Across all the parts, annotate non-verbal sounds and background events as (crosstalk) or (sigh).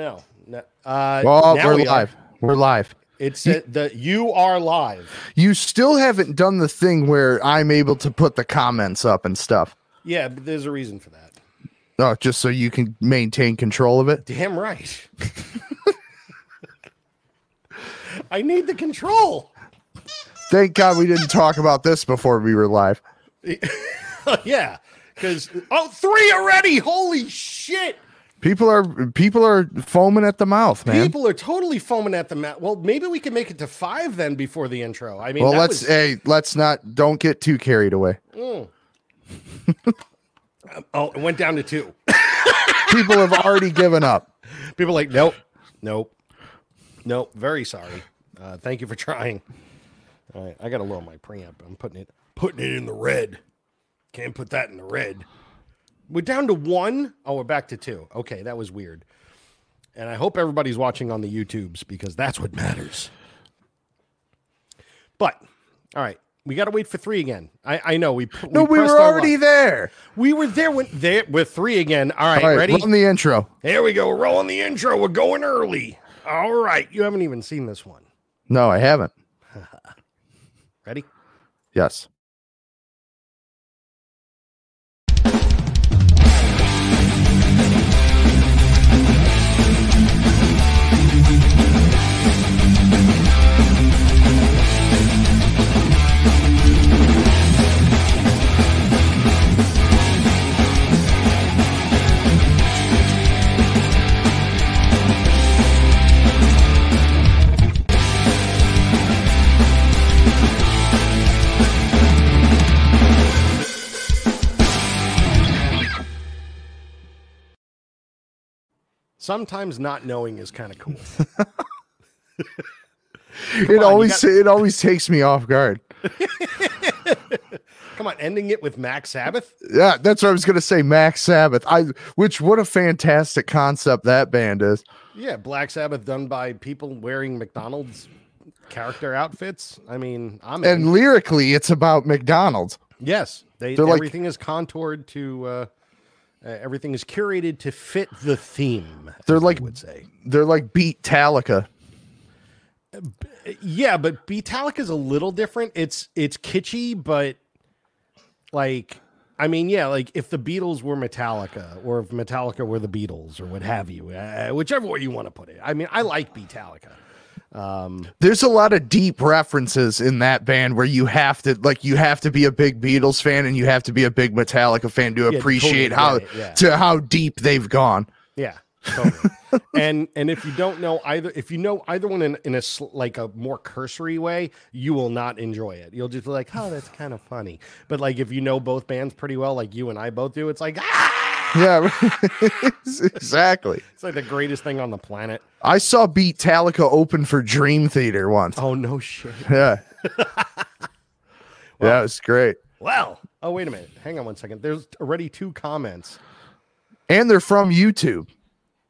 no. no. Uh, Well, now we're we are. live. We're live. It's uh, the you are live. You still haven't done the thing where I'm able to put the comments up and stuff. Yeah, but there's a reason for that. Oh, just so you can maintain control of it. Damn right. (laughs) I need the control. Thank God we didn't talk about this before we were live. (laughs) yeah, because oh, three already. Holy shit! People are people are foaming at the mouth, man. People are totally foaming at the mouth. Well, maybe we can make it to five then before the intro. I mean, well, let's was- hey, let's not don't get too carried away. (laughs) oh, it went down to two. People have already given up. (laughs) People are like, nope, nope, nope. Very sorry. Uh, thank you for trying. All right, I got to lower my preamp. I'm putting it putting it in the red. Can't put that in the red. We're down to one. Oh, we're back to two. Okay, that was weird. And I hope everybody's watching on the YouTubes because that's what matters. But all right, we got to wait for three again. I, I know we No, we were already luck. there. We were there when there with three again. All right, All right, ready? run the intro. Here we go. We're rolling the intro. We're going early. All right. You haven't even seen this one. No, I haven't. (laughs) Ready? Yes. Sometimes not knowing is kind of cool. (laughs) it on, always got- it always takes me off guard. (laughs) Come on, ending it with Mac Sabbath. Yeah, that's what I was gonna say. Mac Sabbath. I which what a fantastic concept that band is. Yeah, Black Sabbath done by people wearing McDonald's character outfits. I mean, I'm in. And lyrically, it's about McDonald's. yes, they They're like- everything is contoured to uh, uh, everything is curated to fit the theme. They're like- would say. They're like Beatalica. Yeah, but Beatalic is a little different. It's it's kitschy, but like I mean, yeah, like if the Beatles were Metallica, or if Metallica were the Beatles, or what have you, uh, whichever way you want to put it. I mean, I like Beatalica. There's a lot of deep references in that band where you have to like you have to be a big Beatles fan and you have to be a big Metallica fan to to appreciate totally how it, yeah. to how deep they've gone. Yeah, totally. (laughs) and and if you don't know either, if you know either one in, in a sl- like a more cursory way, you will not enjoy it. You'll just be like, oh, that's kind of funny. But like if you know both bands pretty well, like you and I both do, it's like ah, Yeah, (laughs) exactly. it's like the greatest thing on the planet. I saw Beatalica open for Dream Theater once. Oh no shit. (laughs) Yeah. yeah, it's great. Well, oh wait a minute. Hang on one second. There's already two comments. And they're from YouTube.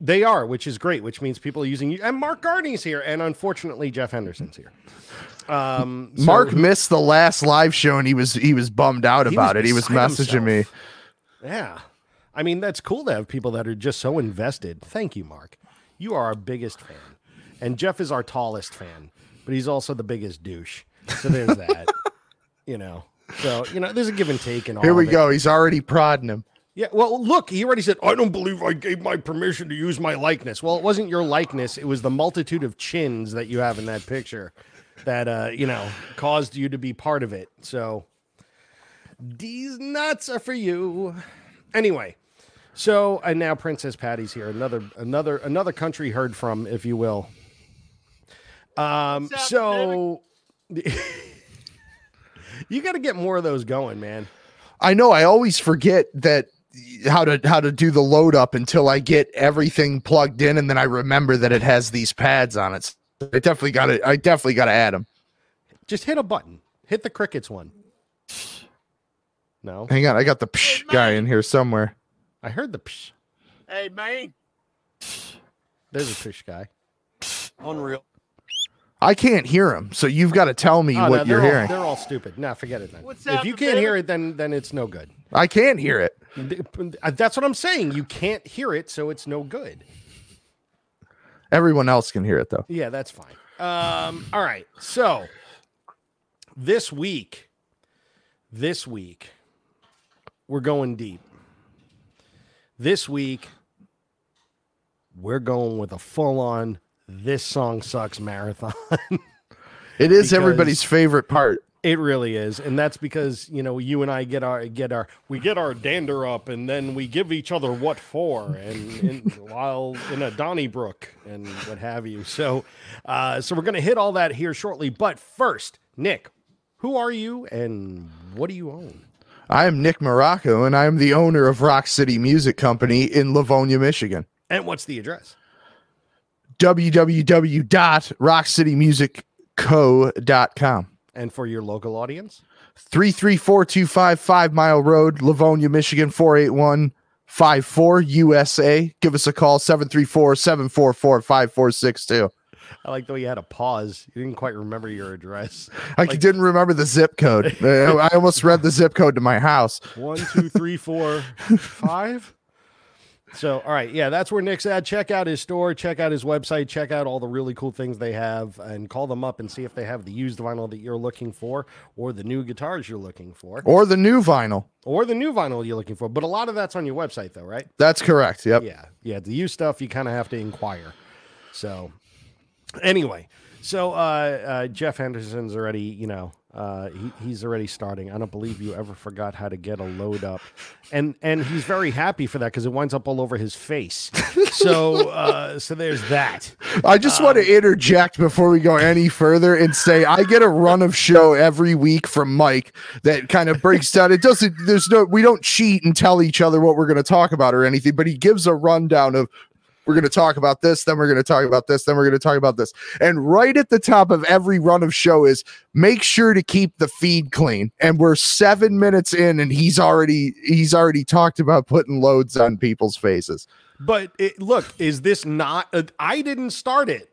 They are, which is great, which means people are using you. And Mark Gardney's here, and unfortunately Jeff Henderson's here. Um, so Mark missed the last live show and he was he was bummed out about was it. He was messaging me. Yeah. I mean, that's cool to have people that are just so invested. Thank you, Mark. You are our biggest fan. And Jeff is our tallest fan, but he's also the biggest douche. So there's that. (laughs) you know. So, you know, there's a give and take and all. Here we go. He's already prodding him. Yeah, well, look, he already said, I don't believe I gave my permission to use my likeness. Well, it wasn't your likeness, it was the multitude of chins that you have in that picture that, uh, you know, caused you to be part of it. So these nuts are for you. Anyway, so and now Princess Patty's here, another another another country heard from, if you will. Um, so (laughs) you got to get more of those going, man. I know I always forget that how to how to do the load up until I get everything plugged in and then I remember that it has these pads on it. So I definitely got to I definitely got to add them. Just hit a button. Hit the crickets one. No, Hang on, I got the psh guy in here somewhere. I heard the psh. Hey man, There's a psh guy. unreal. I can't hear him, so you've got to tell me Oh, no, what you're they're all, hearing. They're all stupid. Nah, forget it then. What's if you happening, can't hear it, then then it's no good. I can't hear it. That's what I'm saying. You can't hear it, so it's no good. Everyone else can hear it though. Yeah, that's fine. Um, all right. So this week, this week, we're going deep. This week, we're going with a full on this song sucks marathon. (laughs) It is everybody's favorite part. It really is, and that's because you know you and I get our get our we get our dander up, and then we give each other what for, and, and (laughs) while in a Donnybrook and what have you. So, uh, so we're gonna hit all that here shortly. But first, Nick, who are you, and what do you own? I am Nick Morocco, and I am the owner of Rock City Music Company in Livonia, Michigan. And what's the address? www.rockcitymusicco.com. And for your local audience, 334255 Five Mile Road, Livonia, Michigan, 48154 USA. Give us a call, 734 744 5462. I like the way you had a pause. You didn't quite remember your address. (laughs) I Like- didn't remember the zip code. (laughs) I almost read the zip code to my house. One, two, three, four, (laughs) five. So, all right, yeah, that's where Nick's at. Check out his store, check out his website, check out all the really cool things they have, and call them up and see if they have the used vinyl that you're looking for, or the new guitars you're looking for, Or the new vinyl. or the new vinyl you're looking for. But a lot of that's on your website, though, right? That's correct. Yep. Yeah, yeah. The used stuff you kind of have to inquire. So, anyway, so uh, uh, Jeff Henderson's already, you know, uh, he, he's already starting. I don't believe you ever forgot how to get a load up, and and he's very happy for that because it winds up all over his face. So, uh, so there's that. I just want to interject before we go any further and say I get a run of show every week from Mike that kind of breaks down. It doesn't, there's no, we don't cheat and tell each other what we're going to talk about or anything, but he gives a rundown of we're going to talk about this, then we're going to talk about this, then we're going to talk about this. And right at the top of every run of show is make sure to keep the feed clean. And we're seven minutes in and he's already, he's already talked about putting loads on people's faces. But it, look, is this not? A, I didn't start it.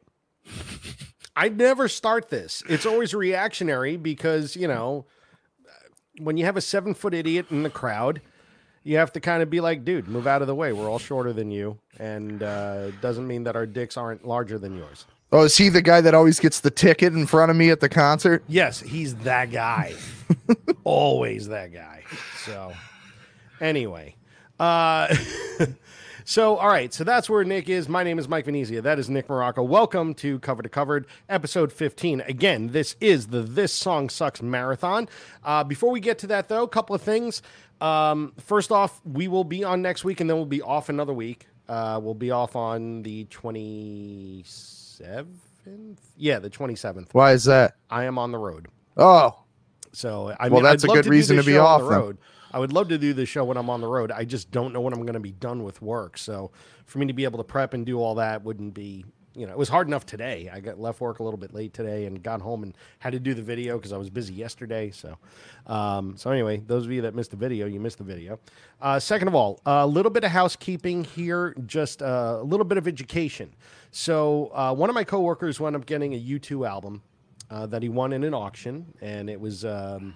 I never start this. It's always reactionary because you know when you have a seven foot idiot in the crowd, you have to kind of be like, dude, move out of the way. We're all shorter than you, and uh, doesn't mean that our dicks aren't larger than yours. Oh, is he the guy that always gets the ticket in front of me at the concert? Yes, he's that guy. (laughs) Always that guy. So, anyway, uh, (laughs) so all right, so that's where Nick is. My name is Mike Venezia. That is Nick Morocco. Welcome to Cover to Covered, episode 15. Again, this is the This Song Sucks marathon. Uh, before we get to that, though, a couple of things. Um, first off, we will be on next week, and then we'll be off another week. Uh, we'll be off on the 27th. Yeah, the 27th. Why is that? I am on the road. Oh, So I mean, Well, that's I'd a good to reason to be off the then. road. I would love to do the show when I'm on the road. I just don't know when I'm going to be done with work. So for me to be able to prep and do all that wouldn't be, you know, it was hard enough today. I got left work a little bit late today and got home and had to do the video because I was busy yesterday. So, um, so anyway, those of you that missed the video, you missed the video. Uh, second of all, a little bit of housekeeping here, just uh, a little bit of education. So uh, one of my coworkers wound up getting a U2 album uh, that he won in an auction, and it was. Um,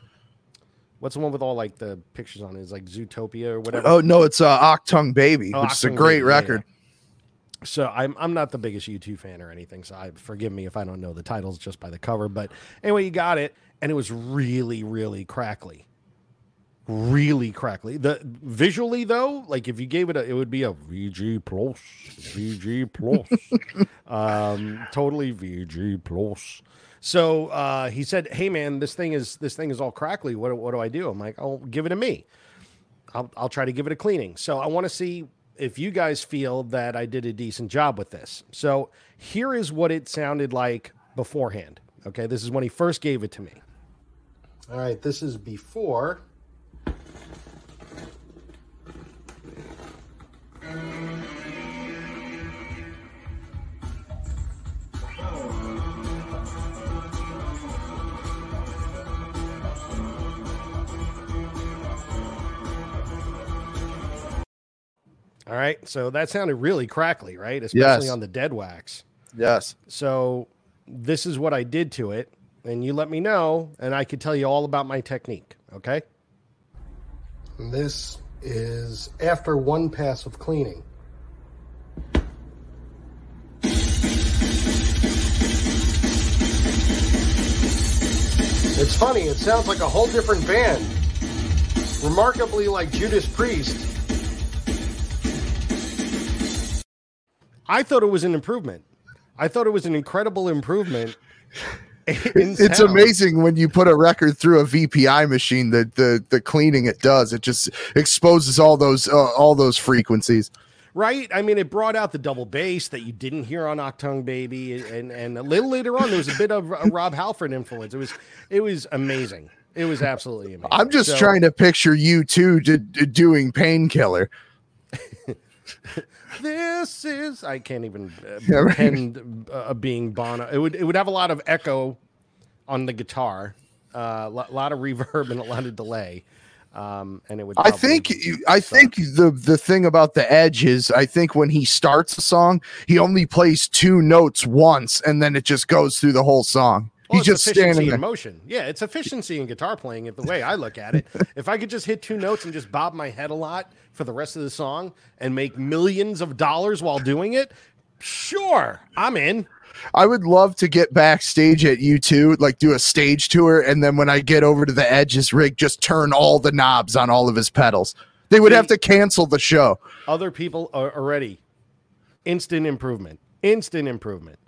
What's the one with all like the pictures on it? It's like Zootopia or whatever. oh no, it's uh, Achtung Baby, Oh, which is a great Baby, yeah, record. So I'm I'm not the biggest U2 fan or anything, so I forgive me if I don't know the titles just by the cover. But anyway, you got it, and it was really, really crackly. Really crackly. The visually though, like if you gave it a it would be a VG plus, VG plus. (laughs) um totally VG plus. So uh, he said, "Hey man, this thing is this thing is all crackly. What what do I do?" I'm like, "Oh, give it to me. I'll I'll try to give it a cleaning." So I want to see if you guys feel that I did a decent job with this. So here is what it sounded like beforehand. Okay, this is when he first gave it to me. All right, this is before. All right. So that sounded really crackly, right? Especially yes. on the dead wax. Yes. So this is what I did to it. And you let me know, and I could tell you all about my technique. Okay. This is after one pass of cleaning. It's funny, it sounds like a whole different band. Remarkably like Judas Priest. I thought it was an improvement. I thought it was an incredible improvement. (laughs) in It's sound. amazing when you put a record through a VPI machine. The the the cleaning it does, it just exposes all those uh, all those frequencies. right? I mean, it brought out the double bass that you didn't hear on Achtung Baby, and and a little later on, there was a bit of a Rob Halford influence. It was it was amazing. It was absolutely amazing. I'm just So- trying to picture U2 doing painkiller. (laughs) This is I can't even uh, (laughs) Yeah, right. uh, being Bono. It would it would have a lot of echo on the guitar, a uh, lo- lot of reverb and a lot of delay, um, and it would. I think I think the the thing about the edge is I think when he starts a song, he only plays two notes once and then it just goes through the whole song. Well, He's just standing in motion. Yeah, it's efficiency in guitar playing. If the way I look at it, (laughs) if I could just hit two notes and just bob my head a lot for the rest of the song and make millions of dollars while doing it, sure, I'm in. I would love to get backstage at U2, like do a stage tour, and then when I get over to the edges rig, just turn all the knobs on all of his pedals. They would have to cancel the show. Other people are already instant improvement. Instant improvement.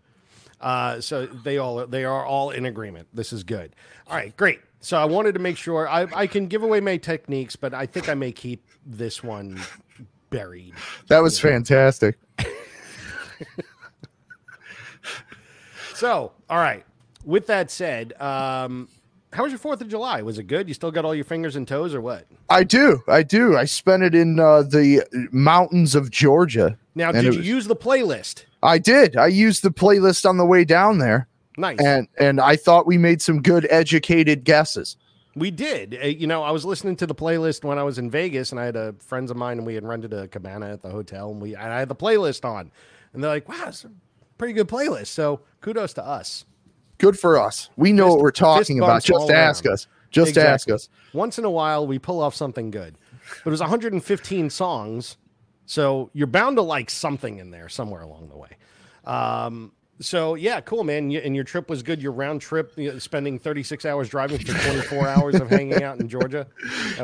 Uh, so they all they are all in agreement. This is good. All right, great. So I wanted to make sure I, I can give away my techniques, but I think I may keep this one buried. That was fantastic. (laughs) So, all right. With that said, um, how was your Fourth of July? Was it good? You still got all your fingers and toes, or what? I do. I do. I spent it in uh, the mountains of Georgia. Now, did you was- use the playlist? I did. I used the playlist on the way down there, Nice. and and I thought we made some good educated guesses. We did. Uh, you know, I was listening to the playlist when I was in Vegas, and I had a friends of mine, and we had rented a cabana at the hotel, and we and I had the playlist on, and they're like, "Wow, it's a pretty good playlist." So kudos to us. Good for us. We know Fist- what we're talking about. Just ask around. us. Just ask us. Once in a while, we pull off something good, but it was 115 songs, so you're bound to like something in there somewhere along the way. Um, so yeah, cool, man. And your trip was good. Your round trip, you know, spending 36 hours driving for 24 (laughs) hours of hanging out in Georgia.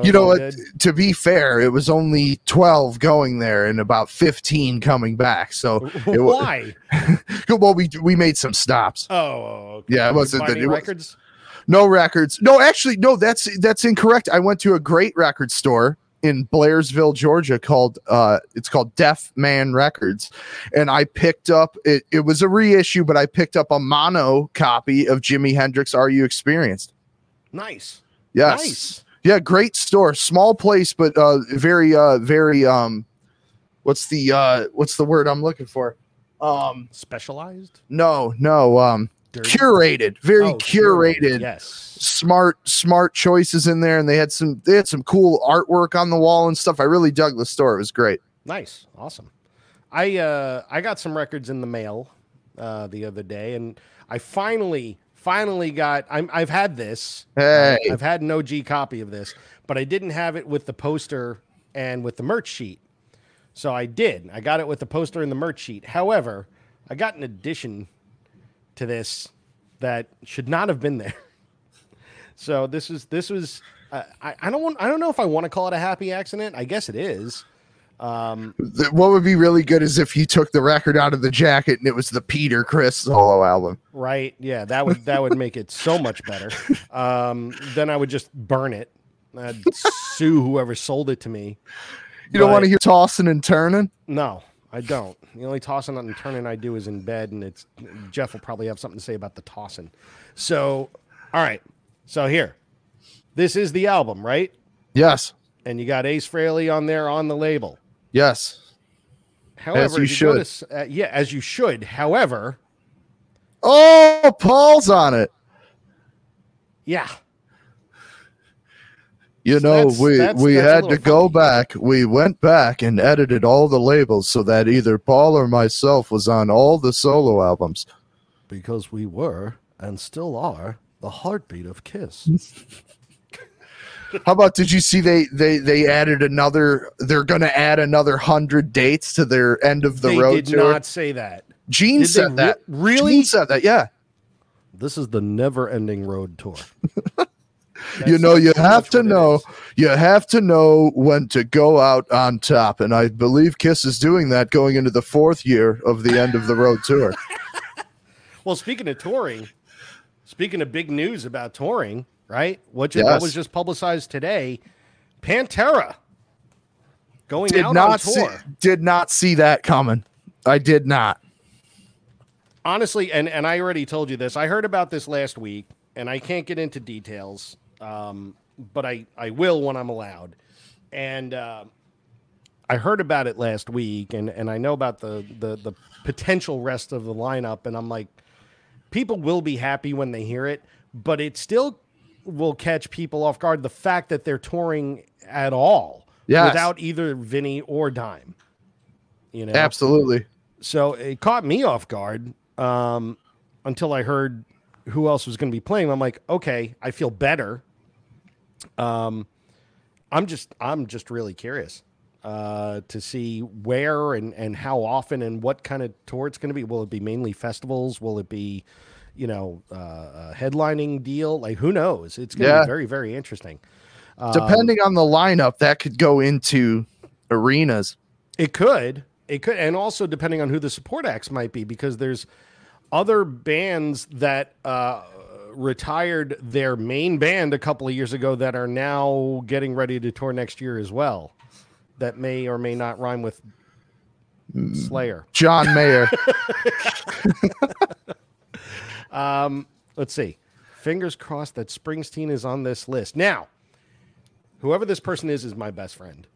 You know what? To be fair, it was only 12 going there and about 15 coming back. So it Why? (laughs) well, we we made some stops. Oh, okay. Yeah, it wasn't that- any it was- records. No records. No, actually, no. That's that's incorrect. I went to a great record store in Blairsville, Georgia, called uh, it's called Deaf Man Records, and I picked up it. It was a reissue, but I picked up a mono copy of Jimi Hendrix. Are you experienced? Nice. Yes. Nice. Yeah, great store, small place, but uh, very, uh, very. Um, what's the uh, what's the word I'm looking for? Um, Specialized. no, no. Um, Dirty? curated, very Oh, curated Yes. smart smart choices in there and they had some they had some cool artwork on the wall and stuff i really dug the store it was great Nice. Awesome. I uh I got some records in the mail uh the other day and I finally finally got I'm I've had this. Hey. Uh, I've had an OG copy of this, but I didn't have it with the poster and with the merch sheet. So I did. I got it with the poster and the merch sheet. However, I got an addition to this that should not have been there. (laughs) So this is this was uh, I, I don't want I don't know if I want to call it a happy accident. I guess it is. Um, what would be really good is if you took the record out of the jacket and it was the Peter Criss solo album Right. Yeah, that would that would make it so much better. (laughs) Um, then I would just burn it. I'd sue whoever sold it to me. you don't want to hear tossing and turning No, I don't. The only tossing and turning I do is in bed, and it's Jeff will probably have something to say about the tossing. So, all right. So here, this is the album, right? yes And you got Ace Frehley on there on the label. yes However, you if go to should. uh, yeah, as you should. However, oh paul's on it yeah, you know that's- we that's- we that's had to go funny. back we went back and edited all the labels so that either paul or myself was on all the solo albums because we were and still are the heartbeat of Kiss. How about did you see they they they added another they're gonna add another hundred dates to their end of the road. they road did tour? not say that. Gene Did said re- that. really? Gene said that, yeah. This is the never-ending road tour. (laughs) you know, you have to know, you have to know when to go out on top, and I believe Kiss is doing that going into the fourth year of the end of the road tour. (laughs) Well, speaking of touring, speaking of big news about touring, right? What, ju- Yes. what was just publicized today? Pantera going Did out not on see, tour. did not see that coming. I did not. honestly, and and I already told you this. I heard about this last week, and I can't get into details, um, but I I will when I'm allowed. And uh, I heard about it last week, and and I know about the the the potential rest of the lineup, and I'm like, people will be happy when they hear it, but it still will catch people off guard. The fact that they're touring at all Yes. without either Vinnie or Dime. You know, Absolutely. so it caught me off guard um, until I heard who else was going to be playing. I'm like, okay, I feel better. Um, I'm just, I'm just really curious uh, to see where and and how often and what kind of tour it's going to be. Will it be mainly festivals? Will it be, you know, uh, a headlining deal? Like, who knows? It's going to Yeah. be very, very interesting. Um, Depending on the lineup, that could go into arenas. It could. It could, and also depending on who the support acts might be, because there's other bands that uh, retired their main band a couple of years ago that are now getting ready to tour next year as well. That may or may not rhyme with Slayer. John Mayer. (laughs) Um, let's see. Fingers crossed that Springsteen is on this list. Now, whoever this person is is my best friend.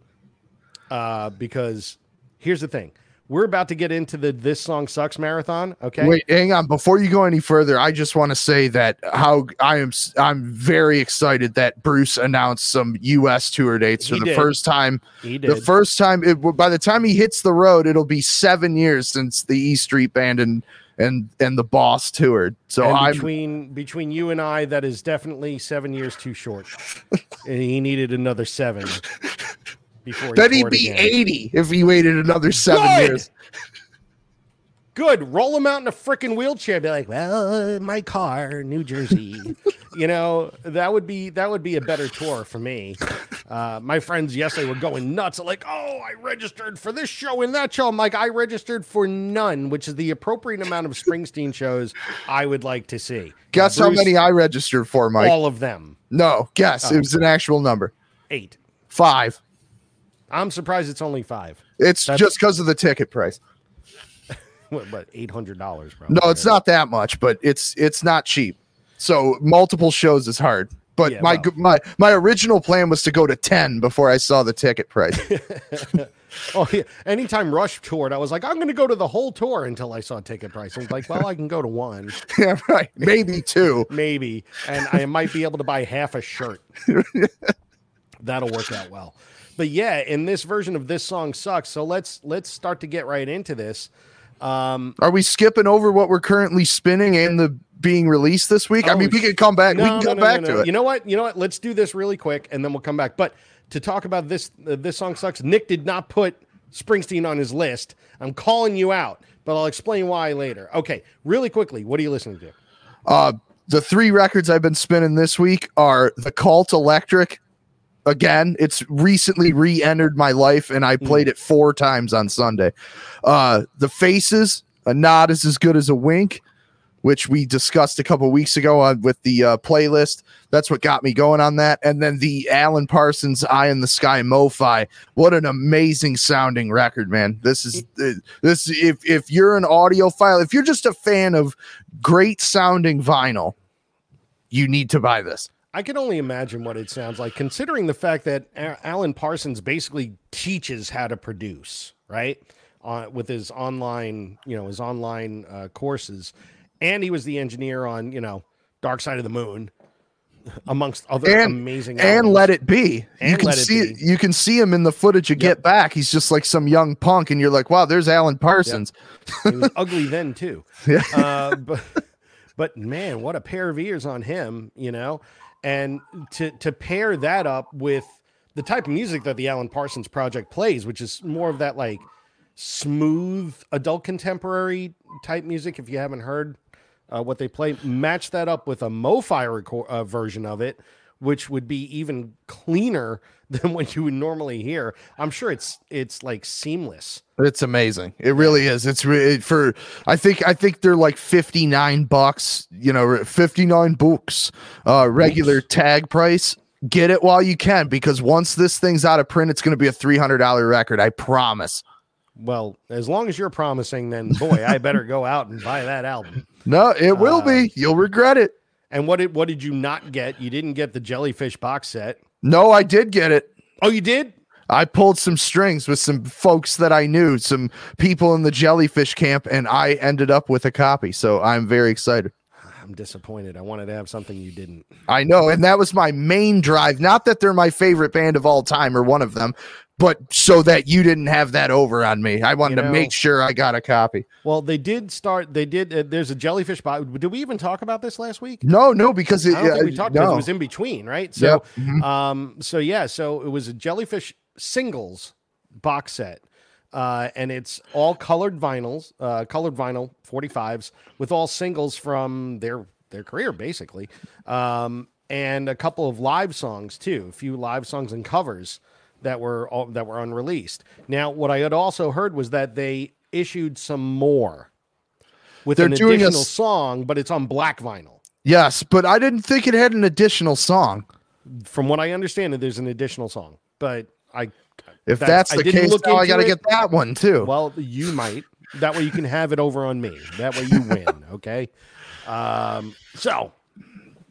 Uh, because here's the thing. We're about to get into the this song sucks marathon, okay? Wait, hang on. Before you go any further, I just want to say that how I am i'm very excited that Bruce announced some US tour dates for He the did. first time. He did. The first time it by the time he hits the road, it'll be 7 years since the E Street Band and and and the Boss toured. So and I'm between between you and I, that is definitely seven years too short. (laughs) and he needed another seven before he then he'd be again. 80 if he waited another 7 Good! years. Good. Roll him out in a freaking wheelchair. Be like, well, my car, New Jersey. (laughs) you know, that would be that would be a better tour for me. Uh, my friends yesterday were going nuts. Like, oh, I registered for this show and that show. I'm like, I registered for none, which is the appropriate amount of Springsteen shows I would like to see. Guess how Bruce, many I registered for, Mike? All of them. no, guess. Oh. It was an actual number. Eight. 5. I'm surprised it's only five. It's That's- just because of the ticket price. (laughs) What, but eight hundred dollars, bro. No, it's not that much, but it's it's not cheap. So multiple shows is hard. But Yeah, my well. my my original plan was to go to ten before I saw the ticket price. (laughs) Oh yeah. Anytime Rush toured, I was like, I'm going to go to the whole tour until I saw ticket price. I was like, well, I can go to one, (laughs) yeah, right. Maybe two. maybe, and I might be able to buy half a shirt. That'll work out well. But yeah, in this version of this song sucks. So let's let's start to get right into this. Um, Are we skipping over what we're currently spinning and the being released this week? I Oh, mean, we sh- can come back. we can come no, back no, to no. it. You know what? You know what? Let's do this really quick, and then we'll come back. But to talk about this, uh, this song sucks. Nick did not put Springsteen on his list. I'm calling you out, but I'll explain why later. Okay, really quickly, what are you listening to? Uh, the three records I've been spinning this week are The Cult Electric. Again, it's recently re-entered my life, and I played it four times on Sunday. Uh, the Faces, a nod is as good as a wink, which we discussed a couple weeks ago on with the uh, playlist. That's what got me going on that. And then the Alan Parsons "Eye in the Sky" MoFi. What an amazing sounding record, man! This is uh, this. If if you're an audiophile, if you're just a fan of great sounding vinyl, you need to buy this. I can only imagine what it sounds like, considering the fact that Alan Parsons basically teaches how to produce, right? Uh, with his online, you know, his online uh, courses, and he was the engineer on, you know, Dark Side of the Moon, (laughs) amongst other And- amazing. and albums. let it be. you can see Be. you can see him in the footage you get back. He's just like some young punk, and you're like, wow, there's Alan Parsons. he was ugly then too. (laughs) Yeah. Uh, but but man, what a pair of ears on him, you know. And to to pair that up with the type of music that the Alan Parsons Project plays, which is more of that like smooth adult contemporary type music. If you haven't heard uh, what they play, match that up with a MoFi record, uh, version of it, which would be even cleaner (laughs) than what you would normally hear. I'm sure it's it's like seamless. It's amazing. It really is. It's re- for I think I think they're like 59 bucks, you know, 59 books. Uh regular tag price. Get it while you can because once this thing's out of print it's going to be a $300 record, I promise. Well, as long as you're promising, then boy, I better go out and buy that album. (laughs) No, it will Uh, be. You'll regret it. And what did what did you not get? You didn't get the jellyfish box set. No, I did get it. Oh, you did? I pulled some strings with some folks that I knew, some people in the jellyfish camp, and I ended up with a copy. So I'm very excited. I'm disappointed. I wanted to have something you didn't. I know, and that was my main drive. Not that they're my favorite band of all time or one of them, but so that you didn't have that over on me. I wanted You to make sure I got a copy. Well, they did start. They did. Uh, there's a jellyfish box. Did we even talk about this last week? No, no, because it, think uh, we talked no. it was in between, right? So, Yep. Mhm. um, so yeah, so it was a jellyfish singles box set. Uh, and it's all colored vinyls, uh, colored vinyl 45s with all singles from their their career, basically, um, and a couple of live songs too, a few live songs and covers that were all, that were unreleased. Now, what I had also heard was that they issued some more with They're an doing additional s- song, but it's on black vinyl. yes, but I didn't think it had an additional song. from what I understand, there's an additional song, but I If That's- that's, the case, look now I got to get that one too. well, you might. That way you can have it over on me. That way you win. Okay. Um, so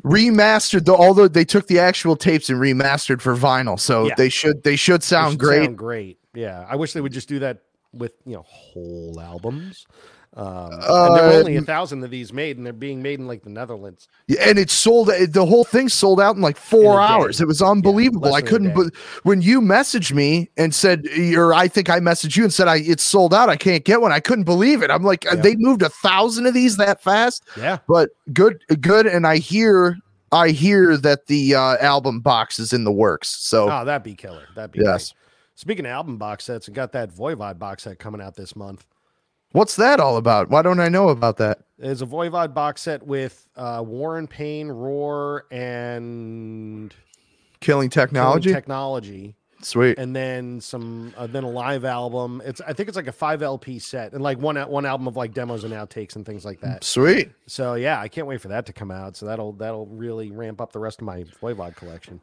remastered the although they took the actual tapes and remastered for vinyl, so Yeah. they should they should sound should great. Sound great. Yeah. I wish they would just do that with you know whole albums. Um, and there were only a Uh, thousand of these made, and they're being made in like the Netherlands. Yeah, and it sold it- the whole thing sold out in like four In a day. hours it was unbelievable less i couldn't but when you messaged me and said or i think i messaged you and said i it's sold out i can't get one i couldn't believe it i'm like Yeah. they moved a thousand of these that fast Yeah. but good good and i hear i hear that the uh album box is in the works so Oh, that'd be killer. That'd be Yes. Great. Speaking of album box sets, I got that Voivod box set coming out this month. What's that all about why don't i know about that There's a Voivod box set with uh, War and Pain, Roar, and killing Killing technology technology, sweet and then some, uh, then a live album. It's I think it's like a five LP set, and like one one album of like demos and outtakes and things like that. sweet So yeah, I can't wait for that to come out. So that'll that'll really ramp up the rest of my Voivod collection.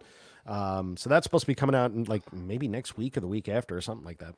Um, so that's supposed to be coming out in like maybe next week or the week after or something like that.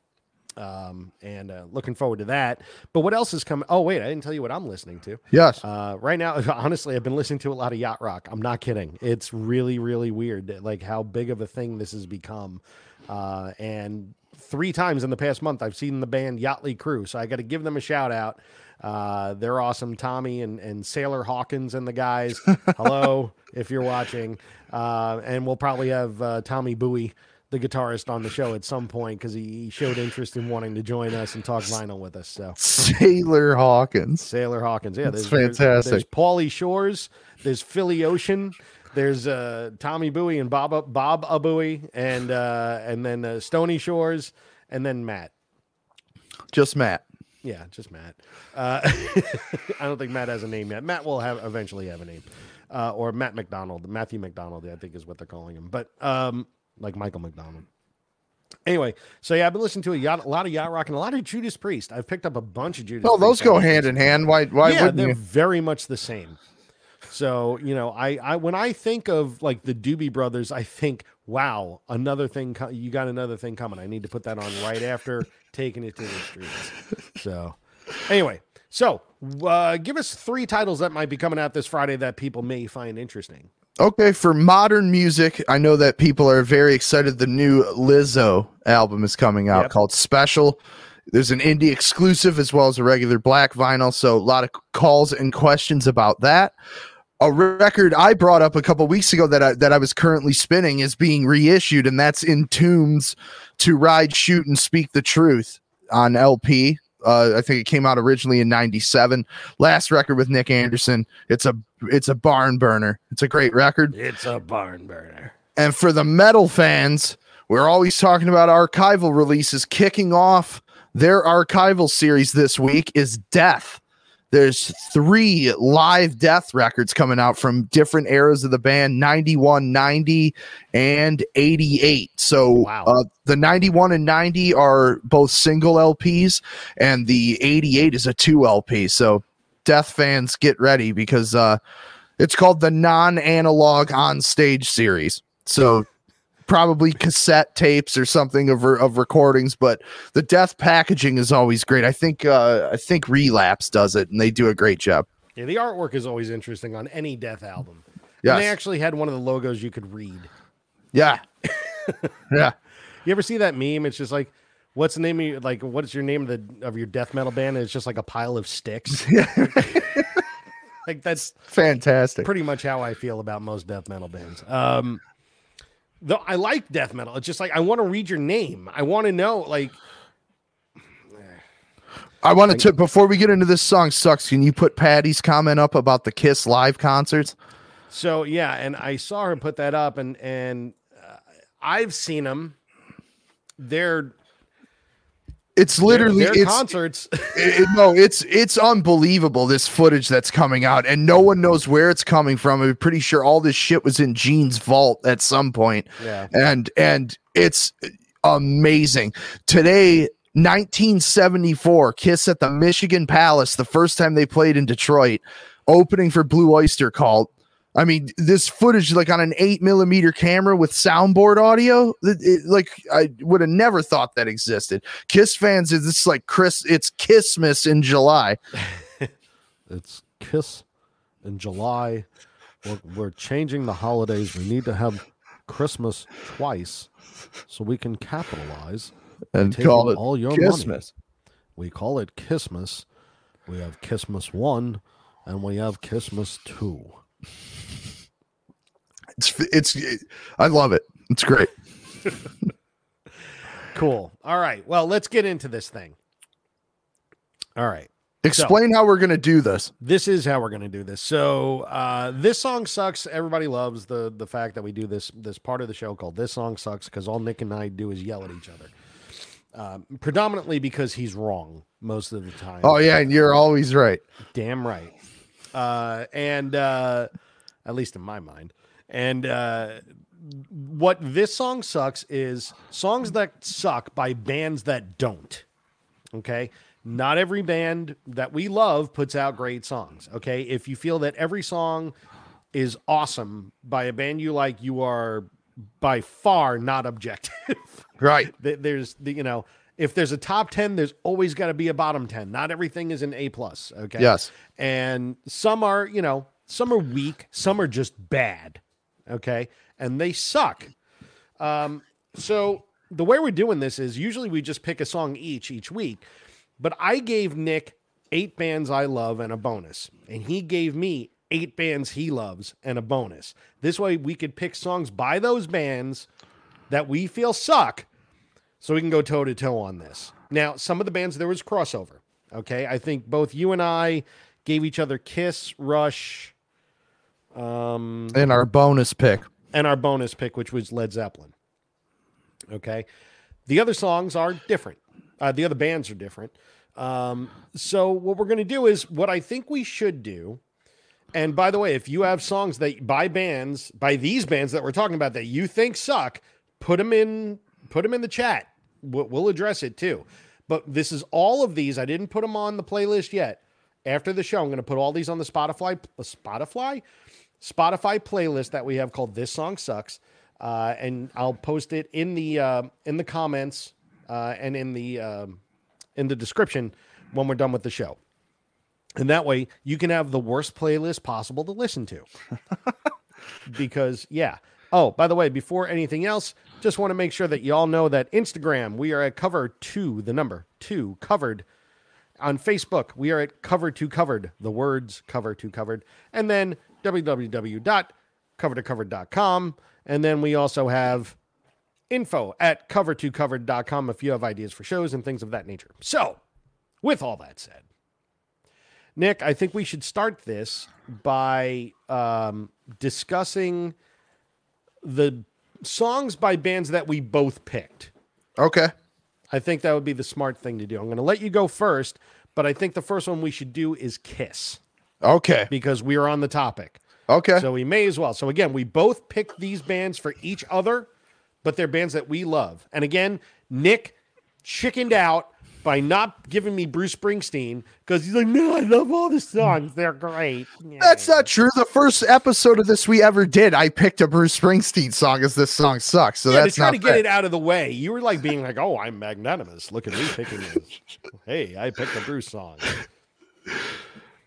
Um, and uh, looking forward to that. But what else is coming? Oh wait, I didn't tell you what I'm listening to. yes Uh, right now, (laughs) honestly, I've been listening to a lot of yacht rock. I'm not kidding. It's really, really weird, like how big of a thing this has become. Uh, and three times in the past month, I've seen the band Yachtley Crew, so I got to give them a shout out. Uh, they're awesome, Tommy and and Sailor Hawkins and the guys. (laughs) Hello, if you're watching. Uh, and we'll probably have uh, Tommy Bowie, the guitarist, on the show at some point because he, he showed interest in wanting to join us and talk vinyl with us. So. sailor hawkins Sailor Hawkins. Yeah, That's there's, there's- fantastic. There's, Paulie Shores. There's Philly Ocean. There's uh, Tommy Bowie and Bob Bob Abui, and uh, and then uh, Stony Shores, and then Matt. just matt Yeah, just Matt. Uh, (laughs) I don't think Matt has a name yet. Matt will have eventually have a name, uh, or Matt McDonald, Matthew McDonald, I think is what they're calling him. But um, like Michael McDonald. Anyway, so yeah, I've been listening to a, yacht, a lot of yacht rock and a lot of Judas Priest. I've picked up a bunch of Judas. well those Priest go albums. hand in hand why why yeah, wouldn't they're you very much the same. So you know, I, I when I think of like the Doobie Brothers, I think, wow, another thing. Co- you got another thing coming. I need to put that on right after taking it to the streets. So anyway, so uh, give us three titles that might be coming out this Friday that people may find interesting. Okay, for modern music, I know that people are very excited. The new Lizzo album is coming out Yep. called Special. There's an indie exclusive as well as a regular black vinyl. So, a lot of calls and questions about that. A record I brought up a couple weeks ago that I, that I was currently spinning is being reissued, and that's Entombed to Ride, Shoot, and Speak the Truth on LP. Uh, I think it came out originally in '97. Last record with Nicke Andersson. It's a it's a barn burner. It's a great record. It's a barn burner. And for the metal fans, we're always talking about archival releases. Kicking off their archival series this week is Death. There's three live death records coming out from different eras of the band 91 90 and 88 so Wow. uh, the 91 and 90 are both single lps and the 88 is a 2 lp so death fans get ready because uh it's called the non-analog on stage series. So probably cassette tapes or something of, of recordings but the death packaging is always great i think uh i think relapse does it and they do a great job Yeah, the artwork is always interesting on any Death album. Yes. And they actually had one of the logos you could read. yeah (laughs) yeah You ever see that meme? It's just like, what's the name of your, like, what's your name of the of your death metal band? And it's just like a pile of sticks. (laughs) like that's fantastic pretty much how I feel about most death metal bands. Um, though I like death metal. It's just like I want to read your name. I want to know, like, i wanted to before we get into this song sucks can you put patty's comment up about the kiss live concerts so yeah. And I saw her put that up, and and uh, I've seen them. They're it's literally their it's concerts. (laughs) it- it- no, it's it's unbelievable this footage that's coming out, and no one knows where it's coming from. I'm pretty sure all this shit was in Gene's vault at some point, yeah. and and it's amazing. Today, 1974, Kiss at the Michigan Palace, the first time they played in Detroit, opening for Blue Oyster Cult. I mean, this footage, like on an eight millimeter camera with soundboard audio, it- it- like I would have never thought that existed. Kiss fans is this like Chris? It's Kissmas in July. (laughs) It's Kiss in July. We're, we're changing the holidays. We need to have Christmas twice so we can capitalize. and call it all your money. We call it Kissmas. We have Kissmas 1 and we have Kissmas 2. It's it's I love it. It's great. (laughs) Cool. All right. Well, let's get into this thing. All right. Explain how we're gonna do this. This is how we're going to do this. So, uh, this song sucks. Everybody loves the the fact that we do this this part of the show called "This Song Sucks" because all Nick and I do is yell at each other. Um, predominantly because he's wrong most of the time. Oh yeah, and you're always right. Damn right. Uh, and uh, at least in my mind. And uh, what this song sucks is songs that suck by bands that don't. Okay. Not every band that we love puts out great songs. Okay. If you feel that every song is awesome by a band you like, you are by far not objective. (laughs) Right. There's the you know if there's a top 10 there's always got to be a bottom 10 not everything is an a plus okay Yes. and some are you know some are weak some are just bad okay? And they suck. Um so the way we're doing this is usually we just pick a song each each week. But i gave nick eight bands i love and a bonus. And he gave me eight bands he loves and a bonus. This way we could pick songs by those bands that we feel suck so we can go toe to toe on this. Now, some of the bands there was crossover. Okay, I think both you and I gave each other Kiss, Rush, um, And our bonus pick. and our bonus pick, which was Led Zeppelin. Okay, the other songs are different. Uh, the other bands are different. Um, so what we're going to do is what I think we should do. And by the way, if you have songs that by bands, by these bands that we're talking about that you think suck, put them in, put them in the chat. We'll, we'll address it too. But this is all of these. I didn't put them on the playlist yet. After the show, I'm going to put all these on the Spotify, Spotify, Spotify playlist that we have called "This Song Sucks," uh, and I'll post it in the uh, in the comments uh, and in the um, in the description when we're done with the show. And that way, you can have the worst playlist possible to listen to. (laughs) because yeah. Oh, by the way, before anything else, just want to make sure that y'all know that Instagram, we are at cover two, the number two, covered. On Facebook, we are at cover to covered, the words cover to covered, and then www.covertocovered.com. And then we also have info at cover2covered.com if you have ideas for shows and things of that nature. So, with all that said, Nick, I think we should start this by um, discussing the songs by bands that we both picked. Okay. I think that would be the smart thing to do. I'm going to let you go first, but I think the first one we should do is Kiss Okay. because we are on the topic. Okay. So we may as well. So again, we both picked these bands for each other, but they're bands that we love. And again, Nick chickened out by not giving me Bruce Springsteen because he's like, no, I love all the songs. They're great. That's not true. The first episode of this we ever did, I picked a Bruce Springsteen song as this song sucks. So yeah, that's to try not to get fair. it out of the way. You were like being like, "Oh, I'm magnanimous. Look at me picking this. (laughs) Hey, I picked a Bruce song."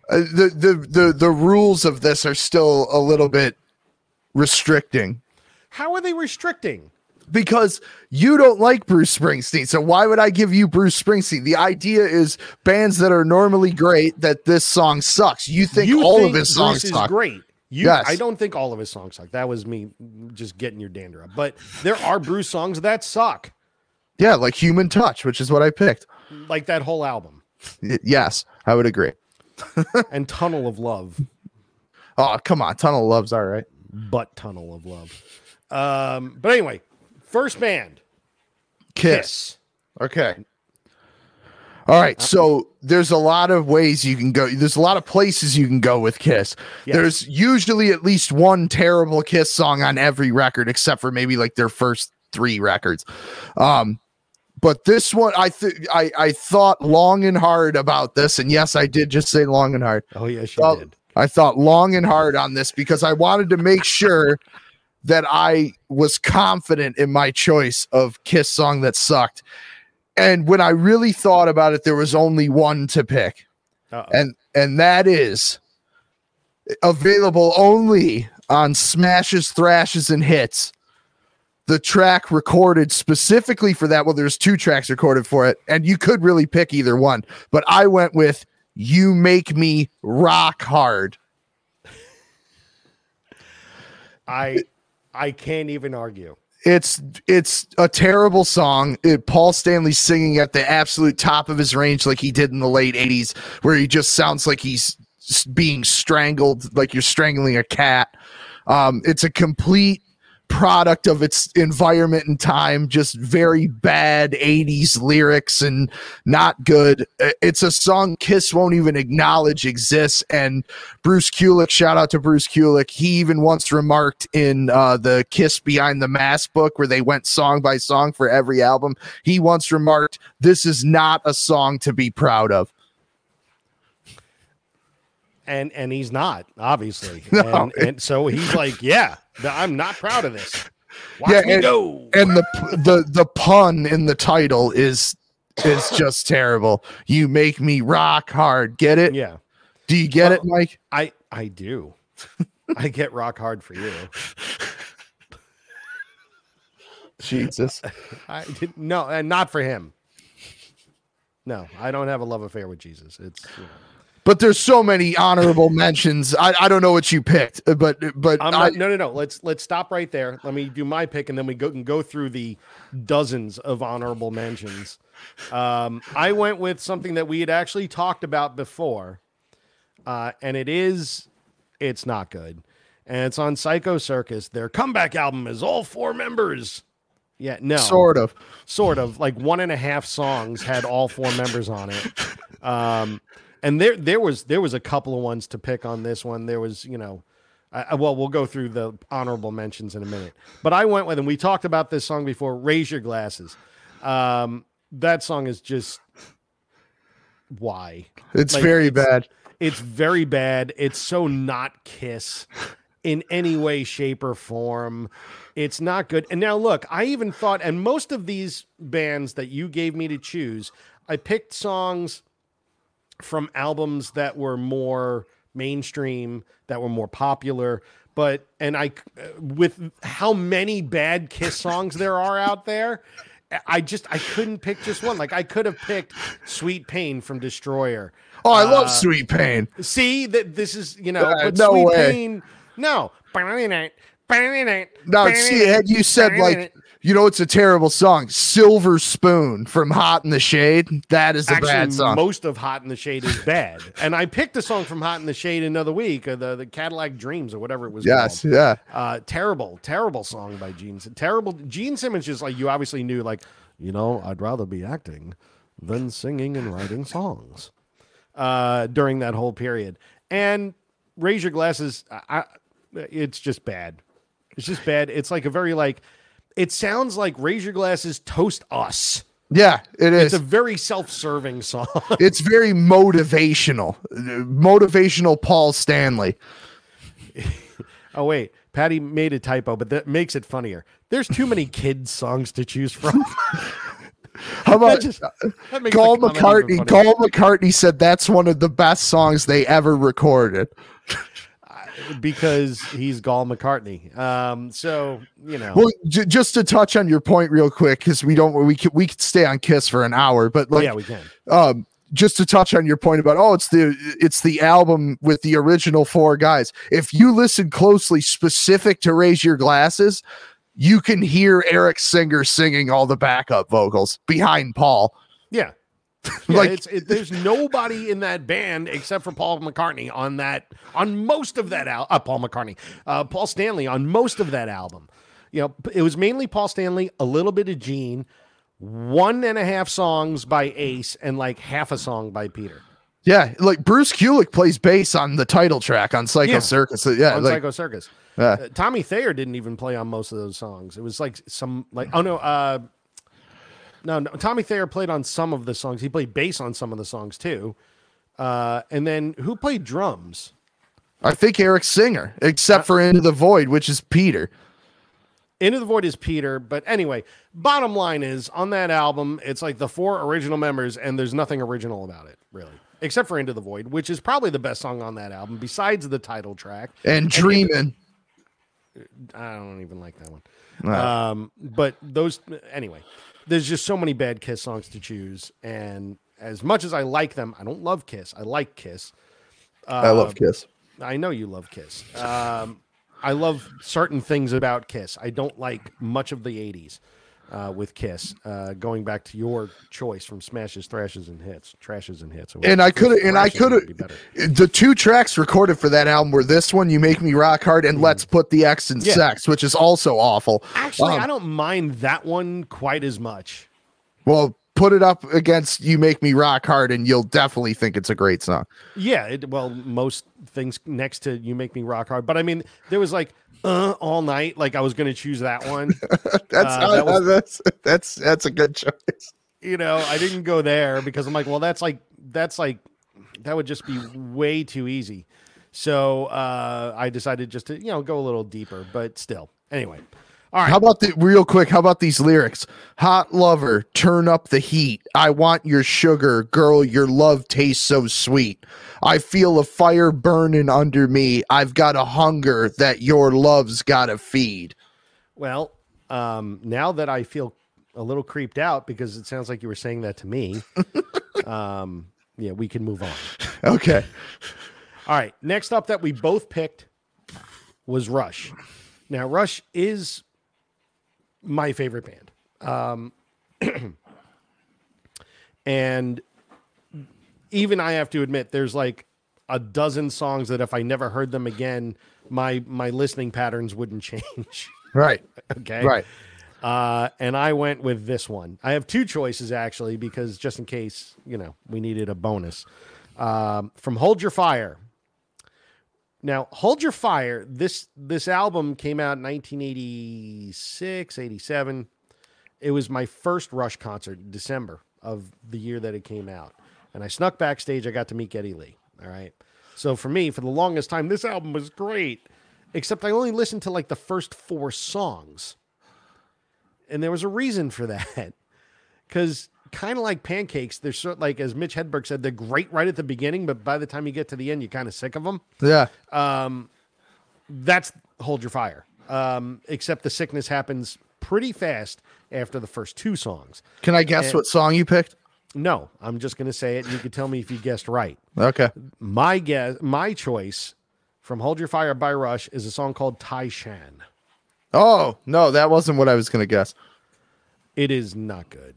Uh, the, the the the rules of this are still a little bit restricting How are they restricting? because you don't like Bruce Springsteen. So why would I give you Bruce Springsteen? The idea is bands that are normally great that this song sucks. You think you all think of his songs Bruce is suck. great. You, Yes. I don't think all of his songs suck. That was me just getting your dander up. But there are Bruce songs that suck, Yeah, like Human Touch, which is what I picked. like that whole album yes, I would agree. And Tunnel of Love, Oh, come on. Tunnel of Love's all right. but Tunnel of Love. Um, but anyway, first band, Kiss. Kiss. Okay. All right. So there's a lot of ways you can go. There's a lot of places you can go with Kiss. Yes. There's usually at least one terrible Kiss song on every record, except for maybe like their first three records. Um, but this one, I think I I thought long and hard about this, and yes, I did just say long and hard. Oh yes, you did. I thought long and hard on this because I wanted to make sure that I was confident in my choice of Kiss song that sucked. And when I really thought about it, there was only one to pick, Uh-oh. and and that is available only on Smashes, Thrashes, and Hits. The track recorded specifically for that. Well, there's two tracks recorded for it, and you could really pick either one, but I went with "You Make Me Rock Hard." I I can't even argue. It's it's a terrible song. It, Paul Stanley singing at the absolute top of his range, like he did in the late '80s, where he just sounds like he's being strangled, like you're strangling a cat. Um, it's a complete product of its environment and time. Just very bad '80s lyrics and not good. It's a song Kiss won't even acknowledge exists. And Bruce Kulick, shout out to Bruce Kulick. He even once remarked in uh, the Kiss Behind the Mask book, where they went song by song for every album. He once remarked, "This is not a song to be proud of." and and he's not obviously (laughs) No. and, and so he's like yeah i'm not proud of this (laughs) watch Yeah, me and- go And the the the pun in the title is is just (laughs) terrible. You make me rock hard. Get it? yeah Do you get Well- it, Mike? i i do (laughs) i get rock hard for you Jesus. i didn't no and not for him no i don't have a love affair with jesus it's you know, But there's so many honorable (laughs) mentions. I, I don't know what you picked, but but I'm I, not, no no no. Let's let's stop right there. Let me do my pick and then we go can go through the dozens of honorable mentions. Um i went with something that we had actually talked about before uh and it is it's not good. And it's on psycho circus. Their comeback album is all four members. Yeah no. Sort of. sort of. Like one and a half songs had all four members on it. Um and there there was there was a couple of ones to pick on this one there was you know I, well we'll go through the honorable mentions in a minute but i went with and we talked about this song before raise your glasses um that song is just why It's Like, very it's- bad. it's very bad. It's so not Kiss in any way, shape, or form. It's not good. And now look, I even thought, and most of these bands that you gave me to choose, I picked songs from albums that were more mainstream, that were more popular. But and I, with how many bad Kiss songs there are out there, I just I couldn't pick just one. Like I could have picked "Sweet Pain" from Destroyer. Oh, I love Uh, Sweet Pain. See that this is you know, Uh, but no Sweet way. Pain, no. No, see, had you said like, you know, it's a terrible song. Silver Spoon from Hot in the Shade. That is a Actually, bad song. most of Hot in the Shade is bad, (laughs) and I picked a song from Hot in the Shade another week, uh, the the Cadillac Dreams or whatever it was. yes, called. yeah. Uh, terrible, terrible song by Gene. Terrible. Gene Simmons just like you obviously knew, like you know, I'd rather be acting than singing and writing songs. uh, during that whole period. And raise your glasses. I, I, it's just bad. It's just bad. It's like a very like. It sounds like raise your glasses, toast us. Yeah, it is. It's a very self-serving song. (laughs) it's very motivational. Motivational Paul Stanley. (laughs) oh wait, Patty made a typo, but that makes it funnier. There's too many kids songs to choose from. (laughs) How about just- uh, that Paul McCartney? Paul McCartney said that's one of the best songs they ever recorded. Because he's Gall McCartney. Um, so you know, Well, j- just to touch on your point real quick, because we don't we could we could stay on Kiss for an hour, but like yeah, we can. um just to touch on your point about oh it's the it's the album with the original four guys if you listen closely specific to raise your glasses you can hear eric singer singing all the backup vocals behind paul Yeah. (laughs) Yeah, Like- it's it, there's nobody in that band except for Paul McCartney on that on most of that album. Uh, Paul McCartney, uh, Paul Stanley on most of that album. You know, it was mainly Paul Stanley, a little bit of Gene, one and a half songs by Ace, and like half a song by Peter yeah like bruce kulick plays bass on the title track on psycho Yeah. circus So, yeah on like Psycho Circus. Uh, Tommy Thayer didn't even play on most of those songs. It was like some like oh no, uh, no, no. Tommy Thayer played on some of the songs. He played bass on some of the songs too. Uh, and then who played drums? i think eric singer except for into the void which is peter Into the Void is Peter, but anyway, bottom line is on that album, it's like the four original members, and there's nothing original about it, really, except for Into the Void, which is probably the best song on that album, besides the title track. and dreaming I don't even like that one. Right. Um, but those anyway, there's just so many bad Kiss songs to choose, and as much as I like them, I don't love Kiss. I like Kiss. i love kiss I know you love Kiss. Um, I love certain things about Kiss. I don't like much of the '80s uh, with Kiss. Uh, going back to your choice from Smashes, Thrashes, and Hits, Trashes and Hits. and I could have, and I could have. The two tracks recorded for that album were this one, "You Make Me Rock Hard," and "Let's Put the X in Mm. Yeah. Sex," which is also awful. Actually, Um, I don't mind that one quite as much. Well, put it up against "You Make Me Rock Hard," and you'll definitely think it's a great song. Yeah, it, well, most things next to "You Make Me Rock Hard," but I mean, there was like uh, all night. Like I was going to choose that one. (laughs) That's Uh, that was- that's that's that's a good choice. you know, I didn't go there because I'm like, well, that's like that's like that would just be way too easy. So uh, I decided just to you know go a little deeper, but still. Anyway, all right. How about the real quick? How about these lyrics? Hot lover, turn up the heat. I want your sugar, girl. Your love tastes so sweet. I feel a fire burning under me. I've got a hunger that your love's gotta feed. Well, um, now that I feel a little creeped out because it sounds like you were saying that to me, (laughs) um, yeah, we can move on. Okay. All right. Next up that we both picked was Rush. Now, Rush is my favorite band. Um, (clears throat) and even I have to admit, there's like a dozen songs that if I never heard them again, my my listening patterns wouldn't (laughs) change. Right. (laughs) okay. Right. Uh, and I went with this one. I have two choices actually, because just in case, you know, we needed a bonus. Um, from Hold Your Fire. Now, Hold Your Fire, this this album came out in 1986, 87. It was my first Rush concert in December of the year that it came out. And I snuck backstage. I got to meet Geddy Lee. All right. So for me, for the longest time, this album was great, except I only listened to like the first four songs and there was a reason for (laughs) that because kind of like pancakes they're sort like as mitch hedberg said they're great right at the beginning but by the time you get to the end you're kind of sick of them Yeah. that's hold your fire um, except the sickness happens pretty fast after the first two songs Can I guess And- what song you picked? no i'm just going to say it and you can tell me if you guessed right Okay. my guess my choice from hold your fire by rush is a song called tai shan Oh, no, that wasn't what I was gonna guess. It is not good.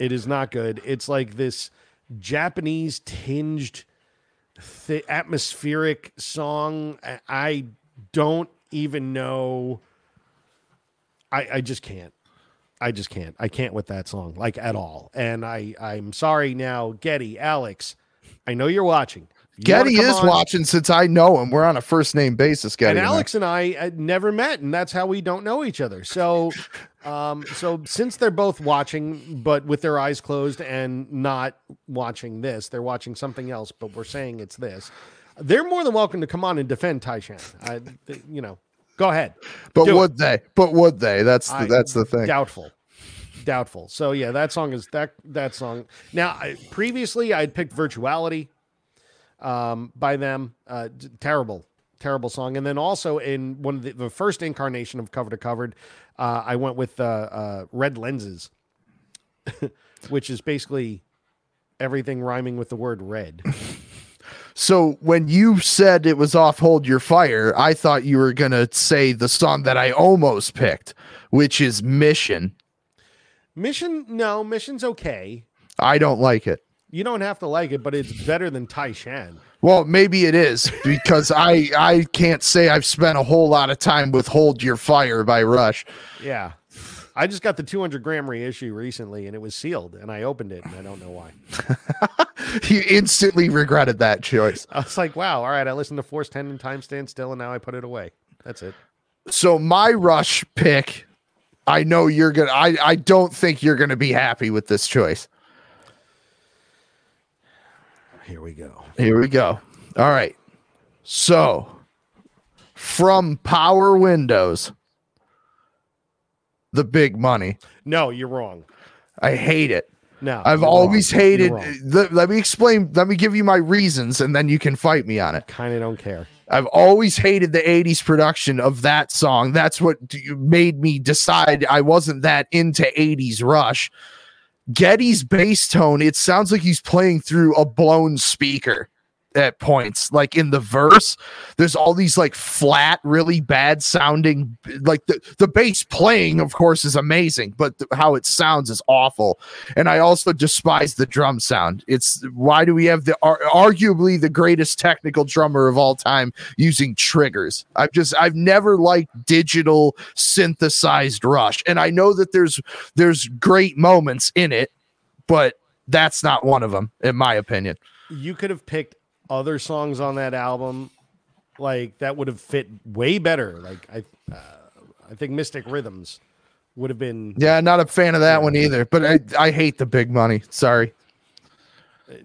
It is not good. It's like this Japanese tinged, th- atmospheric song. I- don't even know. I, I just can't. I just can't. I can't with that song, like at all. And I, I'm sorry now, Geddy, Alex. I know you're watching. You Geddy is on- watching since I know him. We're on a first name basis, Geddy. and and I. Alex and I uh, never met, and that's how we don't know each other. So, (laughs) um, so since they're both watching, but with their eyes closed and not watching this, they're watching something else. But we're saying it's this. They're more than welcome to come on and defend Taishan. I, th- you know, go ahead. But Do it. would they? But would they? That's the, I- that's the thing. Doubtful. Doubtful. So yeah, that song is that that song. Now, I, previously I'd picked Virtuality um, by them. Uh, terrible, terrible song. And then also in one of the, the first incarnation of Cover to Covered, uh, I went with uh, uh, Red Lenses, (laughs) which is basically everything rhyming with the word red. So when you said it was off Hold Your Fire, I thought you were gonna say the song that I almost picked, which is Mission. Mission, no, Mission's okay. I don't like it. You don't have to like it, but it's better than Tai Shan. Well, maybe it is because (laughs) I I can't say I've spent a whole lot of time with Hold Your Fire by Rush. Yeah. I just got the 200 gram reissue recently and it was sealed and I opened it and I don't know why. (laughs) He instantly regretted that choice. I was like, wow, all right, I listened to Force 10 and Time Stand Still and now I put it away. That's it. So my Rush pick, I know you're gonna. I I don't think you're gonna be happy with this choice. Here we go. Here we go. All right. So from Power Windows, the big money. No, you're wrong. I hate it. No. I've always wrong. Hated. the- let me explain. Let me give you my reasons, and then you can fight me on it. Kind of don't care. I've always hated the 80s production of that song. That's what made me decide I wasn't that into 80s Rush. Geddy's bass tone, it sounds like he's playing through a blown speaker at points. Like in the verse, there's all these like flat, really bad sounding, like the, the bass playing, of course, is amazing, but th- how it sounds is awful. And I also despise the drum sound. It's why do we have the ar- arguably the greatest technical drummer of all time using triggers? I've just I've never liked digital synthesized rush. And I know that there's there's great moments in it, but that's not one of them in my opinion. You could have picked other songs on that album like that would have fit way better. Like I uh, I think Mystic Rhythms would have been Yeah, not a fan of that one either, but I I hate the big money. Sorry.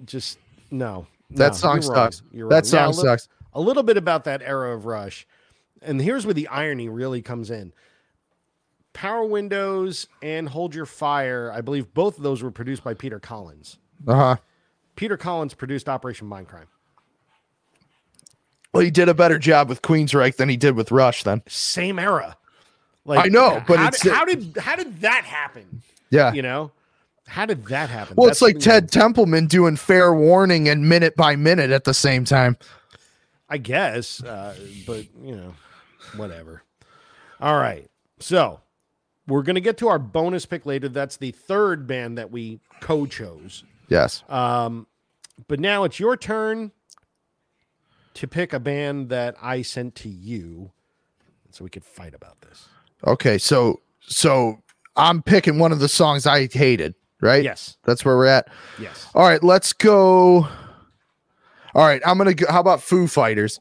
just no. That no, song sucks. You're That wrong. song Now, a li- sucks. A little bit about that era of Rush, and here's where the irony really comes in. Power Windows and Hold Your Fire, I believe both of those were produced by Peter Collins. Uh-huh. Peter Collins produced Operation Mindcrime. Well, he did a better job with Queensryche than he did with Rush then. Same era. Like I know, but how, it's- did, how did how did that happen? Yeah. You know, how did that happen? Well, it's like Ted Templeman doing fair warning and minute by minute at the same time. I guess, uh, but you know, whatever. All right, so we're gonna get to our bonus pick later. That's the third band that we co-chose. Yes. Um, but now it's your turn to pick a band that I sent to you, so we could fight about this. Okay, so so I'm picking one of the songs I hated, right? Yes, That's where we're at. yes. All right, let's go. All right, I'm gonna go. How about Foo Fighters?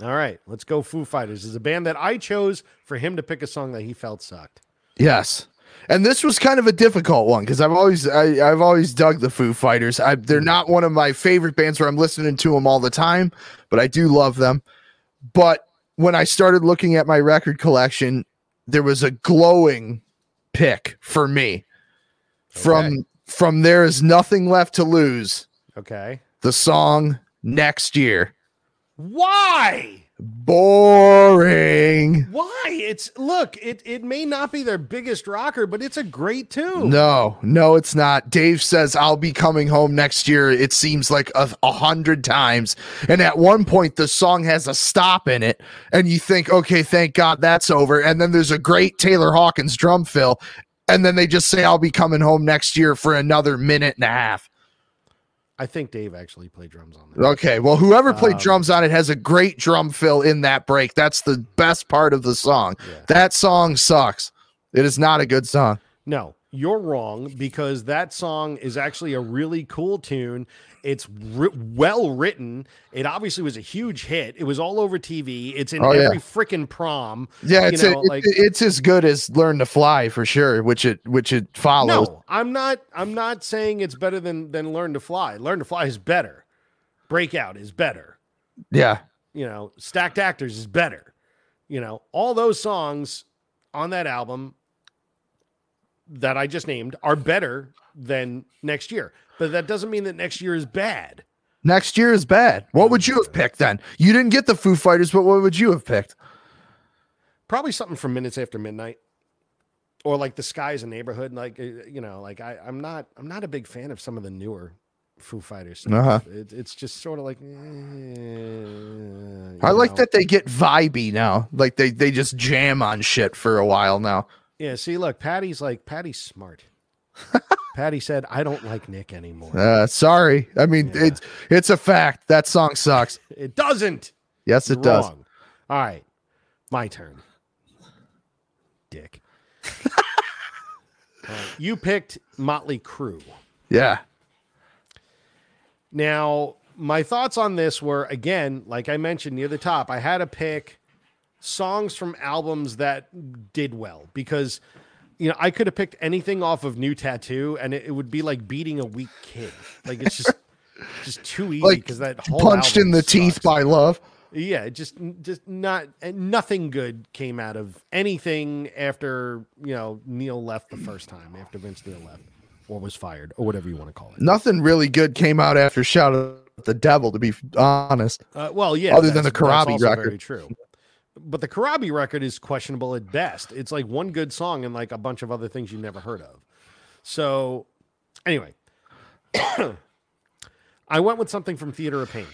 All right, let's go. Foo Fighters is a band that I chose for him to pick a song that he felt sucked. Yes. And this was kind of a difficult one because I've always I, I've always dug the Foo Fighters. I, they're not one of my favorite bands where I'm listening to them all the time, but I do love them. But when I started looking at my record collection, there was a glowing pick for me from from there is nothing left to lose. Okay, The song next year. why? Boring. Why? It's look, it it may not be their biggest rocker, but it's a great tune. No, no, it's not. Dave says I'll be coming home next year. It seems like a, a hundred times. And at one point, the song has a stop in it, and you think, okay, thank God that's over. And then there's a great Taylor Hawkins drum fill, and then they just say I'll be coming home next year for another minute and a half. I think Dave actually played drums on that. Okay, well, whoever played Um, drums on it has a great drum fill in that break. That's the best part of the song. Yeah. That song sucks. It is not a good song. No, you're wrong because that song is actually a really cool tune. It's ri- well written. It obviously was a huge hit. It was all over TV. It's in Oh, yeah. every freaking prom. Yeah, You it's know, a, like- it- it's as good as Learn to Fly for sure, which it which it follows. No, I'm not. I'm not saying it's better than than Learn to Fly. Learn to Fly is better. Breakout is better. Yeah, You know, Stacked Actors is better. You know, all those songs on that album that I just named are better than next year. But that doesn't mean that next year is bad. next year is bad. What would you have picked then? You didn't get the Foo Fighters, but what would you have picked? Probably something from Medicine at Midnight. Or like the sky's a neighborhood, like uh, you know, like I, I'm not, I'm not a big fan of some of the newer Foo Fighters. stuff. Uh-huh. It, it's just sort of like. eh, I like know. that they get vibey now. Like they they just jam on shit for a while now. Yeah, see, look, Patty's like Patty's smart. (laughs) Patty said, "I don't like Nick anymore." Uh, sorry. I mean, Yeah. it's it's a fact. That song sucks. (laughs) it doesn't. Yes, it You're does. All right, my turn. Dick. (laughs) Right, you picked Motley Crue. Yeah. Now, my thoughts on this were again, like I mentioned near the top, I had a pick songs from albums that did well because you know, I could have picked anything off of New Tattoo and it, it would be like beating a weak kid. Like it's just (laughs) just too easy Like because that whole punched in the teeth by love. Yeah, just just not and nothing good came out of anything after, you know, Neil left the first time, after Vince Neil left or was fired or whatever you want to call it. Nothing really good came out after Shout at the Devil, to be honest. Uh, well, yeah. Other than the Corabi record. Very true. But the Corabi record is questionable at best. It's like one good song and like a bunch of other things you never heard of. So, anyway, (coughs) I went with something from Theater of Pain.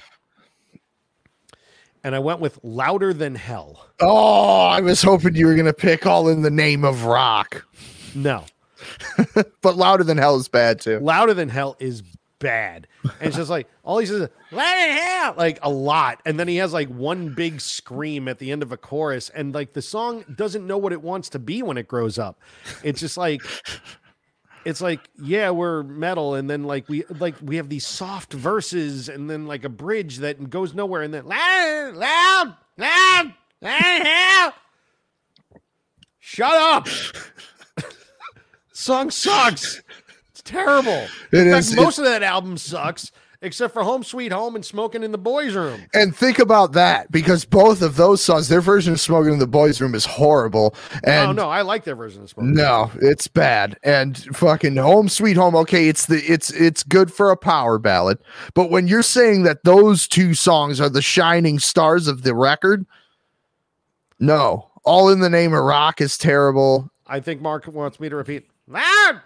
And I went with Louder Than Hell. Oh, I was hoping you were gonna pick all in the name of rock. No, (laughs) But louder than hell is bad too. Louder Than Hell is bad. And it's just like, all he says Louder Than Hell, like a lot. And then he has like one big scream at the end of a chorus. And like the song doesn't know what it wants to be when it grows up. It's just like, it's like, yeah, we're metal. And then like we, like we have these soft verses and then like a bridge that goes nowhere. And then loud, loud, loud, loud. Shut up. (laughs) Song sucks. Terrible. It in is- fact, most of that album sucks, except for Home Sweet Home and Smoking in the Boys' Room. And think about that because both of those songs, their version of "Smoking in the Boys' Room" is horrible. And oh no, I like their version of Smoking. No, it's bad. And fucking Home Sweet Home, okay, it's the it's it's good for a power ballad. But when you're saying that those two songs are the shining stars of the record, no. All in the name of rock is terrible. I think Mark wants me to repeat. Loud.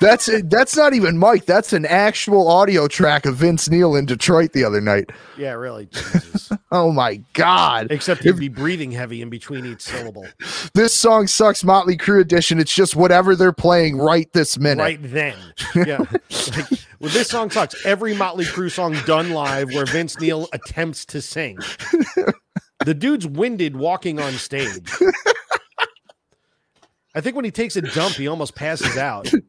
That's that's not even Mike. That's an actual audio track of Vince Neil in Detroit the other night. yeah, really. Jesus. (laughs) Oh my god. Except he'd be breathing heavy in between each syllable. This song sucks Motley Crue edition. It's just whatever they're playing right this minute. Right then. Yeah. (laughs) Like, well, this song sucks. Every Motley Crue song done live where Vince Neil attempts to sing. The dude's winded walking on stage. I think when he takes a dump, he almost passes out. (laughs)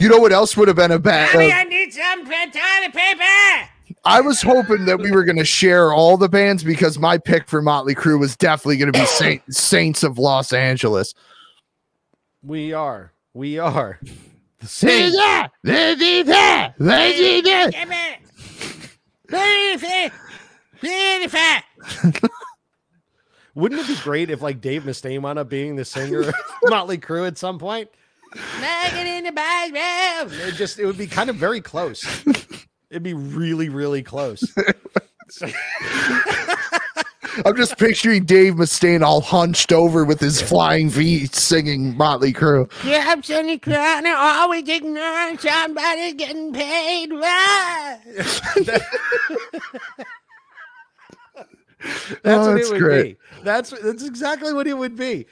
You know what else would have been a bad? uh, I need some toilet paper. I was hoping that we were going to share all the bands because my pick for Motley Crue was definitely going to be (coughs) Saint, Saints of Los Angeles. We are. We are. The same. (laughs) Give me. Beautiful. Beautiful. Wouldn't it be great if like Dave Mustaine wound up being the singer of (laughs) Motley Crue at some point? Naked in the bathroom. It just it would be kind of very close. It'd be really, really close. (laughs) I'm just picturing Dave Mustaine all hunched over with his flying feet singing Motley Crue. Gaps in the corner, always ignoring somebody getting paid right. (laughs) That's Oh, what that's it would great. be. That's that's exactly what it would be.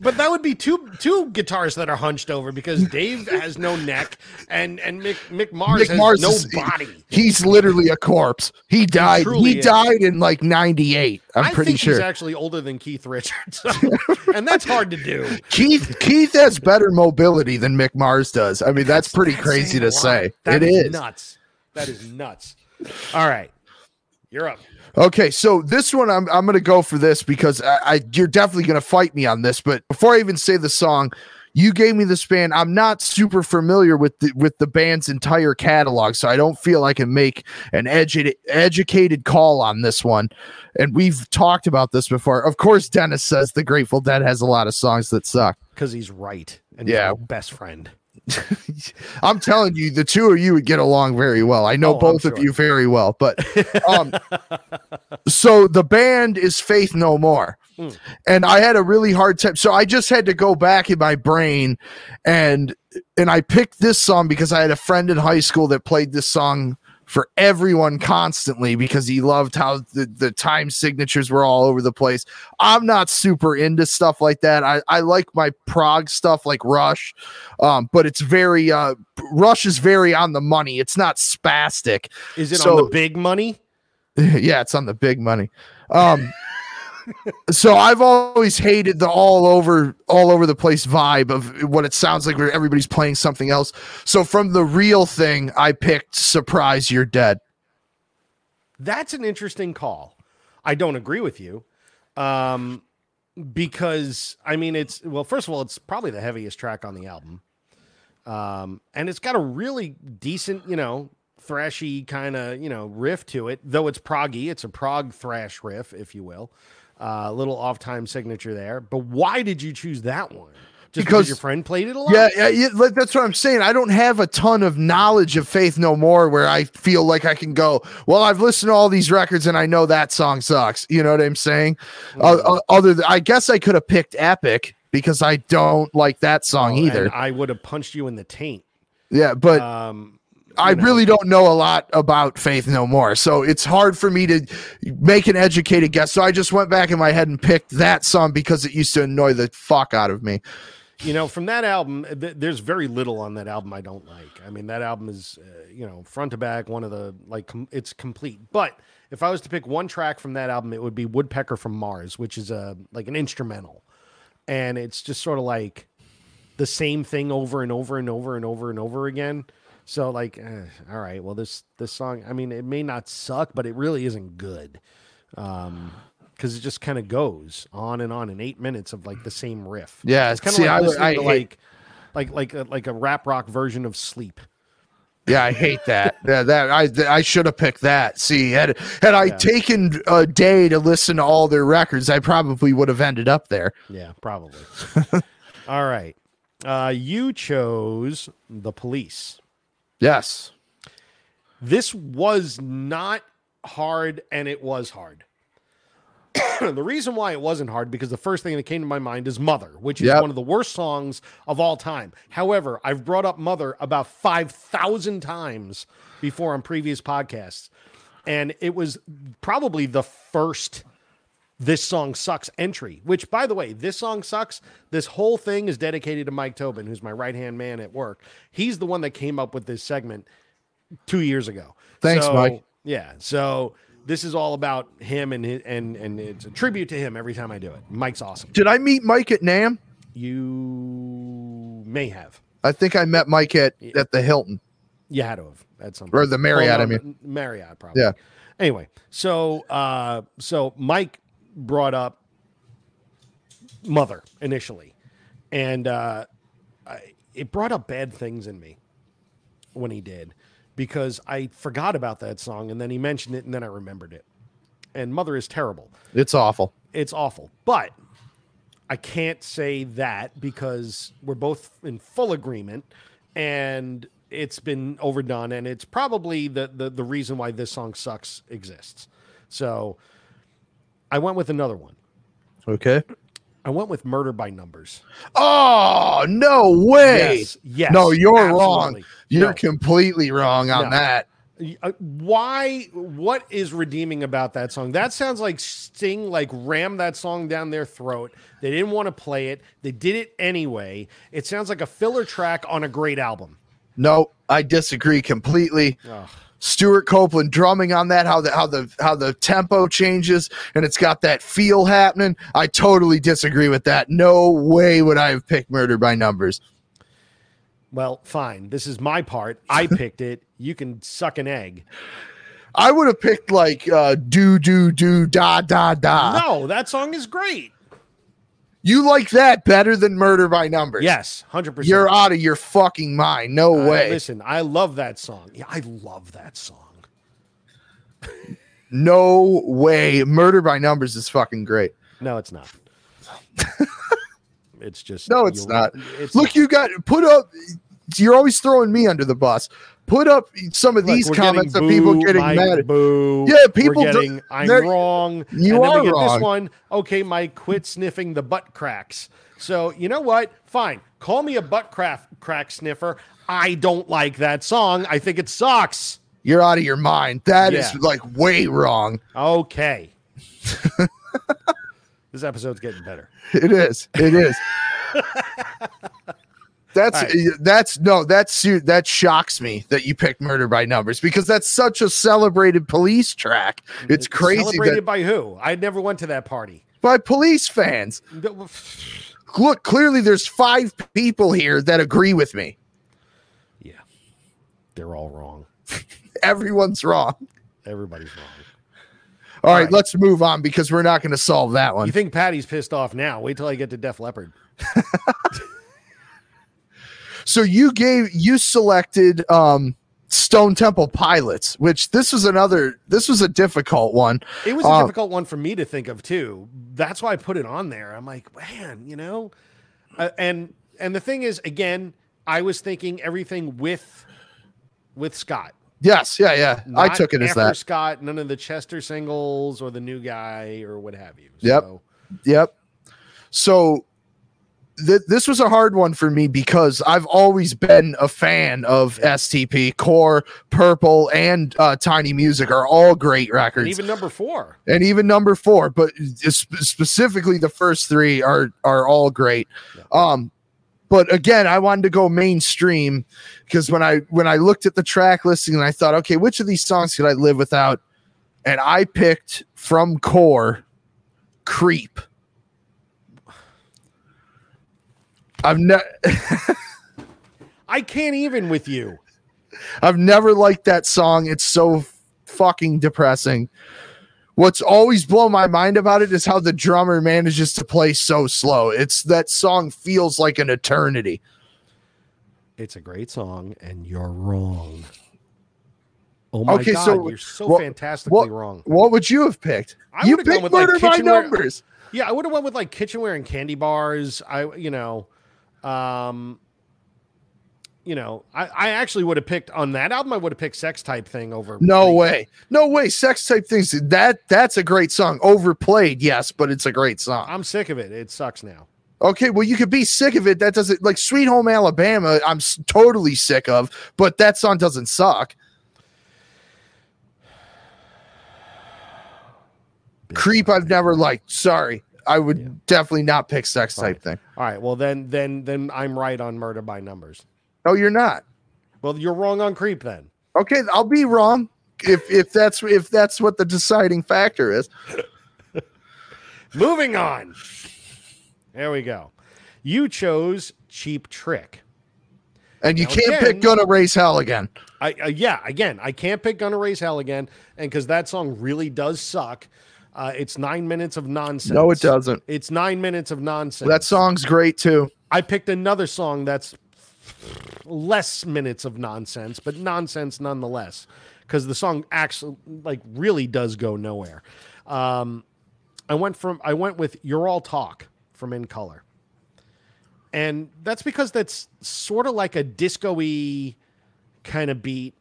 But that would be two two guitars that are hunched over because Dave has no neck and and Mick Mick Mars Mick has Mars no is- body. He's literally a corpse. He died. He, is. died in like 98. I'm I pretty think sure. he's actually older than Keith Richards, (laughs) and that's hard to do. Keith Keith has better mobility than Mick Mars does. I mean, that's, pretty That's crazy to say. That it is is. nuts. That is nuts. All right, you're up. Okay, so this one I'm I'm gonna go for this because I, I you're definitely gonna fight me on this. But before I even say the song, you gave me this band. I'm not super familiar with the with the band's entire catalog, so I don't feel I can make an edu- educated call on this one. And we've talked about this before. Of course, Dennis says the Grateful Dead has a lot of songs that suck. Because he's right, and Yeah. best friend. I'm telling you, the two of you would get along very well. I know Oh, both of you very well, but (laughs) um, so the band is Faith No More, Hmm. and I had a really hard time. So I just had to go back in my brain, and and I picked this song because I had a friend in high school that played this song for everyone constantly because he loved how the, the time signatures were all over the place. I'm not super into stuff like that. I, I like my prog stuff like Rush, um, but it's very uh Rush is very on the money. It's not spastic. Is it So- on the big money? (laughs) yeah, it's on the big money. Um so I've always hated the all over all over the place vibe of what it sounds like where everybody's playing something else. So from the real thing, I picked Surprise You're Dead. That's an interesting call. I don't agree with you. Um, because I mean, it's well, first of all, it's probably the heaviest track on the album. Um, and it's got a really decent, you know, thrashy kind of, you know, riff to it, though it's proggy. It's a prog thrash riff, if you will. Uh, a little off time signature there. But why did you choose that one? Just because, Because- your friend played it a lot? Yeah, yeah, yeah, that's what I'm saying. I don't have a ton of knowledge of Faith No More where I feel like I can go, well, I've listened to all these records and I know that song sucks. You know what I'm saying? Uh, uh, other than, I guess I could have picked Epic because I don't like that song Oh, either. I would have punched you in the taint. yeah, but Um, I know. really don't know a lot about Faith No More. So it's hard for me to make an educated guess. So I just went back in my head and picked that song because it used to annoy the fuck out of me. you know from that album th- there's very little on that album i don't like i mean that album is uh, you know front to back one of the like com- it's complete but if i was to pick one track from that album it would be woodpecker from mars which is a like an instrumental and it's just sort of like the same thing over and over and over and over and over again so like eh, all right well this this song i mean it may not suck but it really isn't good um because it just kind of goes on and on in eight minutes of like the same riff Yeah, it's kind of like I listening I to hate- like like like a, like a rap rock version of sleep Yeah, I hate that. yeah, that I I should have picked that. See, had had I Yeah. taken a day to listen to all their records, I probably would have ended up there. yeah probably (laughs) all right uh you chose the police Yes. this was not hard and it was hard (clears throat) the reason why it wasn't hard because the first thing that came to my mind is mother which is Yep. one of the worst songs of all time however i've brought up mother about 5000 times before on previous podcasts and it was probably the first this song sucks entry which by the way this song sucks this whole thing is dedicated to mike tobin who's my right hand man at work he's the one that came up with this segment two years ago Thanks, So, Mike. yeah so this is all about him and his, and and it's a tribute to him every time i do it mike's awesome Did I meet Mike at NAMM? you may have I think I met Mike at at the Hilton You had to have at some or the Marriott. Well, I mean, Marriott probably. Yeah. Anyway, so uh, so Mike brought up mother initially, and uh, I, it brought up bad things in me when he did because I forgot about that song and then he mentioned it and then I remembered it. And mother is terrible it's awful. it's awful. But I can't say that because we're both in full agreement and it's been overdone and it's probably the the, the reason why this song sucks exists. So I went with another one. Okay. I went with Murder by Numbers. Oh no way! Yes, yes. no, you're absolutely. wrong. You're No. completely wrong on No. that. Uh, Why? What is redeeming about that song? That sounds like Sting like rammed that song down their throat. They didn't want to play it. They did it anyway. It sounds like a filler track on a great album. No, I disagree completely. Stewart Copeland drumming on that, how the how the how the tempo changes and it's got that feel happening. I totally disagree with that. No way would I have picked Murder by Numbers. Well, fine. This is my part. I (laughs) picked it. You can suck an egg. I would have picked like uh do do do da da da. No, that song is great. You like that better than Murder by Numbers? Yes, hundred percent. You're out of your fucking mind. No uh, way. Listen, I love that song. Yeah, I love that song. No way. Murder by Numbers is fucking great. No, it's not. (laughs) it's just No, it's not. It's Look, not. you got put up. You're always throwing me under the bus. Put up some of these we're comments of getting people getting Mike, mad. Boo. Yeah, people We're do- getting. I'm wrong. You and are we get wrong. This one. Okay, Mike, quit sniffing the butt cracks. So you know what? Fine. Call me a butt crack crack sniffer. I don't like that song. I think it sucks. You're out of your mind. That is Yeah. like way wrong. Okay. (laughs) this episode's getting better. It is. It is. (laughs) That's All uh, that's no that's that shocks me that you picked Murder by Numbers because that's such a celebrated police track. Mm-hmm. It's crazy Celebrated that by who? I never went to that party. by police fans. Look, clearly there's five people here that agree with me. Yeah, they're all wrong. (laughs) Everyone's wrong. Everybody's wrong. All right, right. let's move on because we're not going to solve that one. You think Patty's pissed off now? Wait till I get to Def Leppard. (laughs) So you gave you selected um Stone Temple Pilots, which this was another this was a difficult one. It was a Uh, difficult one for me to think of too. That's why I put it on there. I'm like, man, you know, uh, and and the thing is, again, I was thinking everything with with Scott. Yes, yeah, yeah. I took it as that. Scott. None of the Chester singles or the new guy or what have you. Yep. Yep. So th- this was a hard one for me because I've always been a fan of STP, Core, Purple, and uh, Tiny Music are all great records. and even number four. and even number four, but sp- specifically the first three are are all great. Yeah. Um, but again, I wanted to go mainstream because when I when I looked at the track listing and I thought, okay, which of these songs could I live without? And I picked from Core, Creep. I've ne- (laughs) I can't even with you. I've never liked that song. It's so fucking depressing. What's always blown my mind about it is how the drummer manages to play so slow. It's that song feels like an eternity. It's a great song, and you're wrong. Oh my Okay, god, so you're so what- fantastically what- wrong. What would you have picked? I you picked with, like, Murder by Numbers. Yeah, I would have went with like kitchenware and candy bars. I, you know, um, you know, I, I actually would have picked on that album. I would have picked Sex Type Thing over. No way. No way. Sex type things. That that's a great song. Overplayed, yes, but it's a great song. I'm sick of it. It sucks now. Okay, well, you could be sick of it. That doesn't like Sweet Home Alabama. I'm s- totally sick of, but that song doesn't suck. (sighs) Creep, I've never liked. Sorry, I would Yeah. definitely not pick sex type thing. All right. Well, then, then, then I'm right on Murder by Numbers. No, you're not. Well, you're wrong on Creep then. Okay, I'll be wrong if if that's if that's what the deciding factor is. (laughs) Moving on. There we go. You chose Cheap Trick. And you Now, can't pick again- "Gonna Raise Hell" again. I uh, yeah, again, I can't pick Gonna Raise Hell again, and because that song really does suck. Uh, it's nine minutes of nonsense. No, it doesn't. It's nine minutes of nonsense. That song's great too. I picked another song that's less minutes of nonsense, but nonsense nonetheless, because the song actually like really does go nowhere. Um, I went from I went with "You're All Talk" from In Color, and that's because that's sort of like a disco-y kind of beat.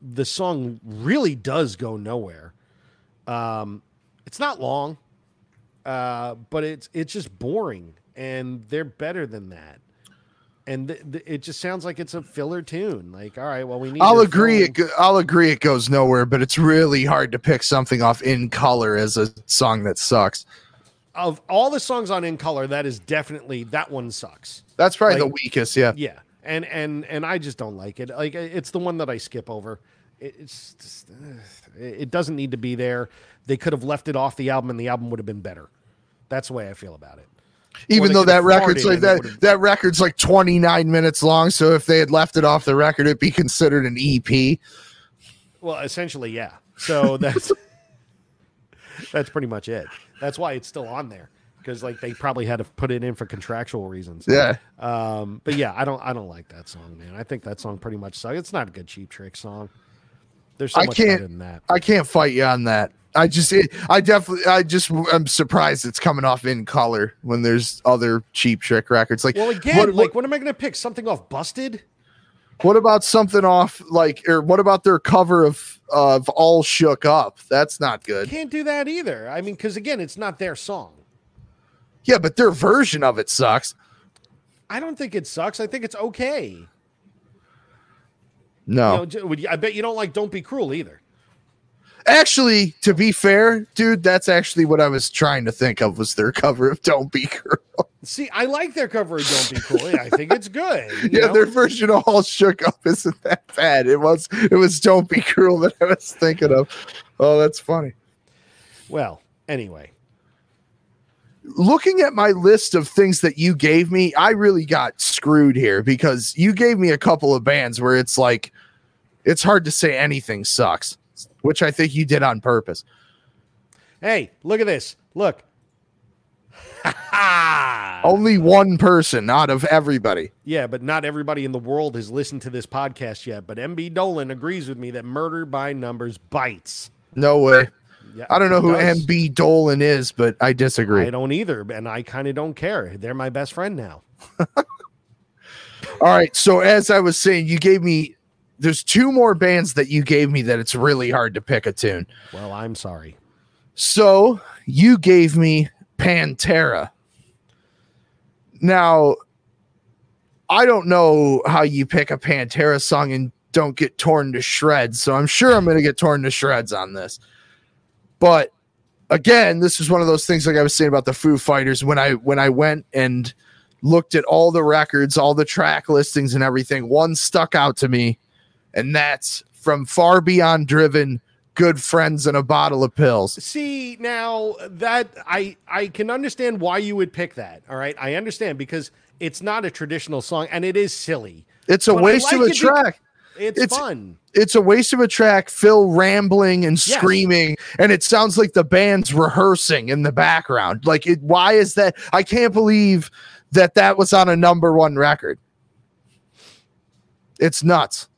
The song really does go nowhere. Um, it's not long, uh, but it's it's just boring, and they're better than that. and th- th- it just sounds like it's a filler tune. Like, all right, well, we need. I'll to agree. It, go- I'll agree. It goes nowhere, but it's really hard to pick something off in color as a song that sucks. of all the songs on In Color, that is definitely that one sucks. That's probably the weakest. Yeah. Yeah, and and and I just don't like it. Like it's the one that I skip over. It, it's just, it doesn't need to be there. They could have left it off the album, and the album would have been better. That's the way I feel about it. Even though that record's like that, that record's like 29 minutes long. So if they had left it off the record, it'd be considered an EP. Well, essentially, yeah. So (laughs) that's that's pretty much it. That's why it's still on there because like they probably had to put it in for contractual reasons. Yeah. Um, but yeah, I don't I don't like that song, man. I think that song pretty much sucks. It's not a good cheap trick song. There's so I much can't- better than that. I can't fight you on that. I just, it, I definitely, I just, I'm surprised it's coming off in color when there's other cheap trick records. Like, Well, again, what, like, what am I going to pick? Something off Busted? what about something off, like, or what about their cover of, of All Shook Up? That's not good. Can't do that either. I mean, because again, it's not their song. Yeah, but their version of it sucks. I don't think it sucks. I think it's okay. No. You know, j- would you- I bet you don't like "Don't Be Cruel" either. Actually, to be fair, dude, that's actually what I was trying to think of was their cover of Don't Be Cruel. See, I like their cover of "Don't Be Cruel." I think it's good. yeah, know? their version of All Shook Up isn't that bad. It was it was Don't Be Cruel that I was thinking of. Oh, that's funny. well, anyway, Looking at my list of things that you gave me, I really got screwed here because you gave me a couple of bands where it's like it's hard to say anything sucks, which I think you did on purpose. hey, look at this. Look. (laughs) Only one person out of everybody. Yeah, but not everybody in the world has listened to this podcast yet. But MB Dolan agrees with me that murder by numbers bites. No way. Yeah, I don't know who does. MB Dolan is, but I disagree. I don't either, and I kind of don't care. They're my best friend now. (laughs) All right. So as I was saying, you gave me there's two more bands that you gave me that it's really hard to pick a tune. Well, I'm sorry. So you gave me Pantera. Now, I don't know how you pick a Pantera song and don't get torn to shreds. So I'm sure I'm going to get torn to shreds on this. But again, this is one of those things like I was saying about the Foo Fighters when I when I went and looked at all the records, all the track listings and everything, one stuck out to me and that's from Far Beyond Driven, Good Friends and a Bottle of Pills. See now that I I can understand why you would pick that. All right, I understand because it's not a traditional song and it is silly. It's a But waste like of a it track. It's, It's- fun. It's a waste of a track. Phil rambling and Yes. screaming, and it sounds like the band's rehearsing in the background. Like, it, why is that? I can't believe that that was on a number one record. It's nuts.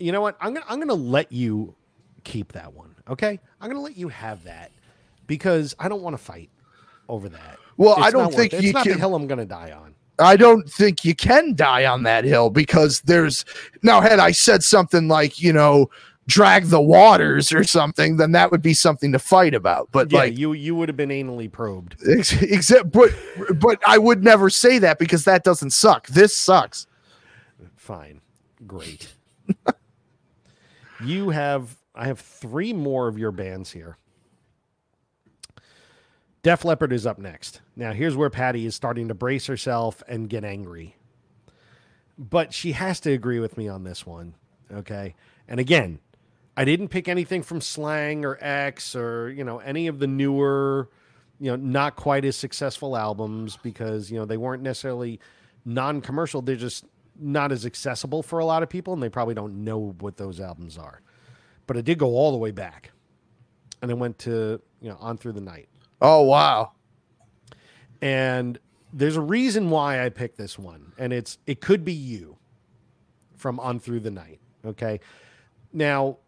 You know what? I'm gonna I'm gonna let you keep that one. Okay, I'm gonna let you have that because I don't want to fight over that. Well, I don't think it. it's you can. hill I'm gonna die on. I don't think you can die on that hill because there's now had I said something like, you know, drag the waters or something, then that would be something to fight about. But Yeah, like you you would have been anally probed. ex- except but but I would never say that because that doesn't suck. This sucks. Fine, great. (laughs) you have I have three more of your bands here. Def Leppard is up next. Now, here's where Patty is starting to brace herself and get angry. But she has to agree with me on this one. Okay. And again, I didn't pick anything from Slang or X or, you know, any of the newer, you know, not quite as successful albums because, you know, they weren't necessarily non commercial. They're just not as accessible for a lot of people and they probably don't know what those albums are. But I did go all the way back and I went to, you know, On Through the Night. Oh wow. And there's a reason why I picked this one, and it's it could be you from On Through the Night. Okay. Now,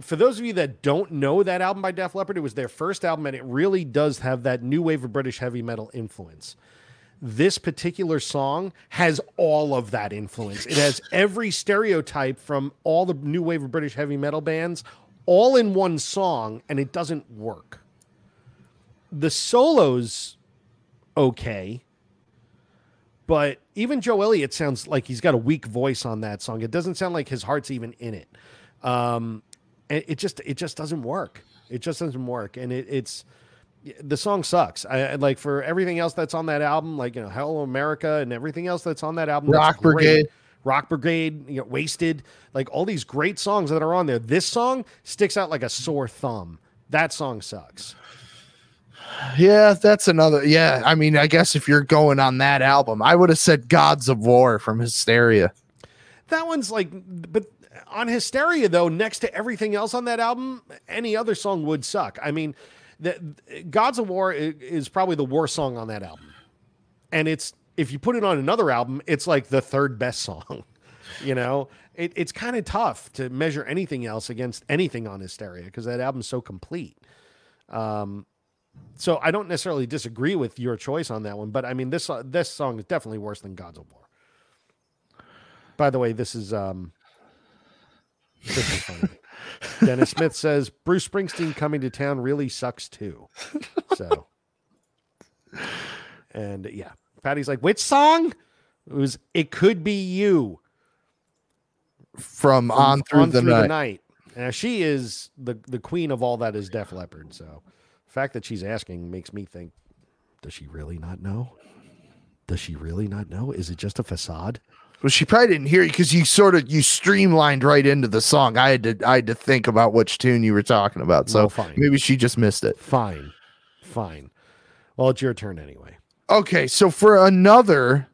for those of you that don't know that album by Def Leppard, it was their first album, and it really does have that new wave of British heavy metal influence. This particular song has all of that influence. It has (laughs) every stereotype from all the new wave of British heavy metal bands all in one song, and it doesn't work the solos okay But even Joe Elliott sounds like he's got a weak voice on that song. It doesn't sound like his heart's even in it. Um, and it just it just doesn't work. It just doesn't work, and it, it's the song sucks. I, like for everything else that's on that album, like you know, Hello America and everything else that's on that album. Rock. Brigade. Rock Brigade, you know, Wasted, like all these great songs that are on there. This song sticks out like a sore thumb. That song sucks. Yeah, that's another. Yeah, I mean, I guess if you're going on that album, I would have said "Gods of War" from Hysteria. That one's like, but on Hysteria though, next to everything else on that album, any other song would suck. I mean, the Gods of War is probably the worst song on that album, and it's if you put it on another album, it's like the third best (laughs) song. You know, it, it's kind of tough to measure anything else against anything on Hysteria because that album's so complete. Um, so I don't necessarily disagree with your choice on that one, but I mean this uh, this song is definitely worse than Gods of War. By the way, this is um this is. Dennis Smith says Bruce Springsteen coming to town really sucks too. So and yeah, Patty's like, which song? It was it could be you From, from on through, the, night. night. Now she is the the queen of all that is Def Leppard. So the fact that she's asking makes me think, does she really not know? Does she really not know? Is it just a facade? Well, she probably didn't hear you because you sort of you streamlined right into the song. I had to I had to think about which tune you were talking about. So Well, fine. maybe she just missed it. Fine, fine. Well, it's your turn anyway. Okay, so for another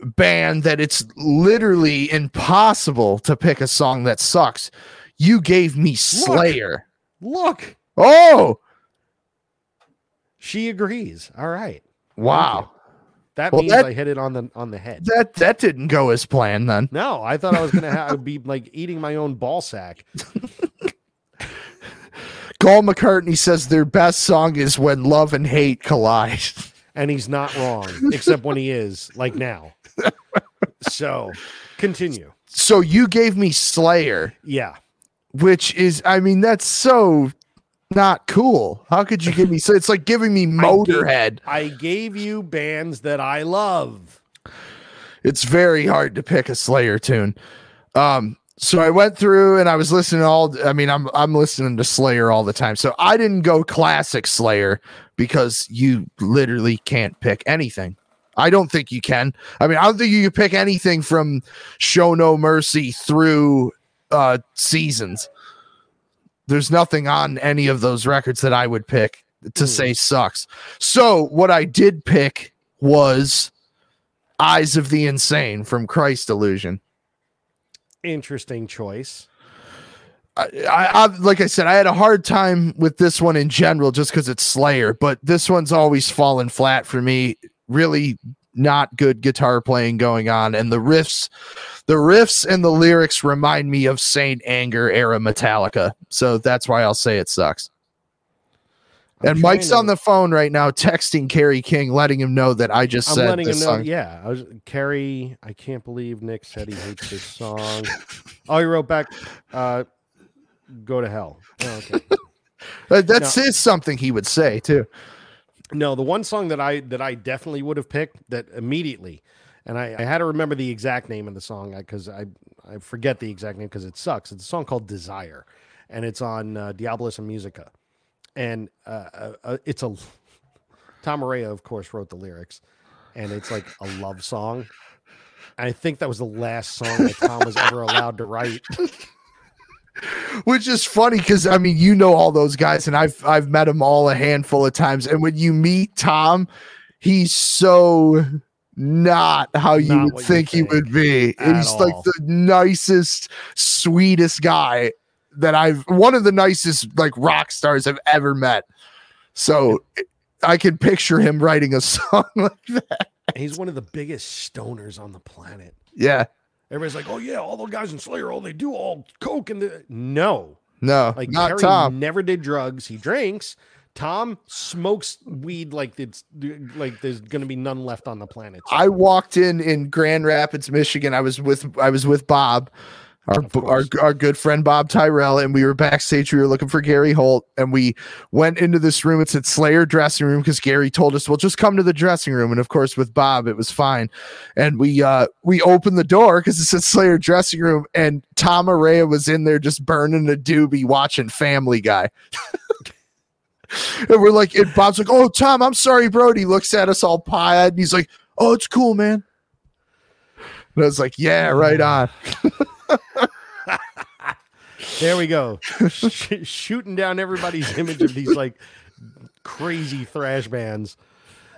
band that it's literally impossible to pick a song that sucks, you gave me Slayer. Look, Oh, she agrees. All right, wow. That Well, means that- I hit it on the on the head. That that didn't go as planned then. No, I thought I was gonna have I'd be like eating my own ball sack. (laughs) Paul McCartney says their best song is When Love and Hate Collide. and he's not wrong, except when he is, like now. So, continue. So you gave me Slayer, Yeah, which is I mean that's so not cool. How could you give me so it's like giving me (laughs) Motorhead. I gave you bands that I love. It's very hard to pick a Slayer tune. Um so I went through and I was listening to all I mean I'm I'm listening to Slayer all the time. So I didn't go classic Slayer because you literally can't pick anything. I don't think you can. I mean, I don't think you can pick anything from Show No Mercy through uh seasons. There's nothing on any of those records that I would pick to Hmm. say sucks. So what I did pick was Eyes of the Insane from Christ Illusion. Interesting choice. I, I, I like I said, I had a hard time with this one in general just because it's Slayer, but this one's always fallen flat for me. Really not good guitar playing going on, and the riffs, the riffs and the lyrics remind me of Saint Anger era Metallica. So that's why I'll say it sucks. I'm and Mike's to- on the phone right now, texting Kerry King, letting him know that I just I'm said letting him this know. song. Yeah, I was Kerry. I can't believe Nick said he hates this song. oh, he wrote back. Uh, go to hell. Oh, okay. Uh, (laughs) That is something he would say too. No, the one song that I that I definitely would have picked that immediately, and I, I had to remember the exact name of the song because I I forget the exact name because it sucks. It's a song called Desire, and it's on uh, Diabolus in Musica, and uh, uh, uh, it's a Tom Araya, of course, wrote the lyrics, and it's like a love song. And I think that was the last song that Tom was ever allowed to write. (laughs) which is funny because I mean you know all those guys and I've I've met them all a handful of times and when you meet Tom he's so not how you Not would what you think he would be he's like the nicest sweetest guy that I've one of the nicest like rock stars I've ever met so I can picture him writing a (laughs) song like that He's one of the biggest stoners on the planet. yeah Everybody's like, "Oh yeah, all the guys in Slayer, all they do all coke and the no." no Like not Terry Tom never did drugs. He drinks. Tom smokes weed like it's like there's gonna be none left on the planet. I walked in in Grand Rapids, Michigan. I was with I was with Bob, our, our our good friend Bob Tyrell, and we were backstage. We were looking for Gary Holt, and we went into this room. It said Slayer dressing room because Gary told us, "Well, just come to the dressing room." And of course, with Bob, it was fine. And we uh we opened the door because it said Slayer dressing room, and Tom Araya was in there just burning a doobie, watching Family Guy. (laughs) and we're like, and Bob's like, "Oh, Tom, I'm sorry, bro." And he looks at us all pie-eyed, and he's like, "Oh, it's cool, man." And I was like, "Yeah, right on." (laughs) There we go. Sh- shooting down everybody's image of these like crazy thrash bands.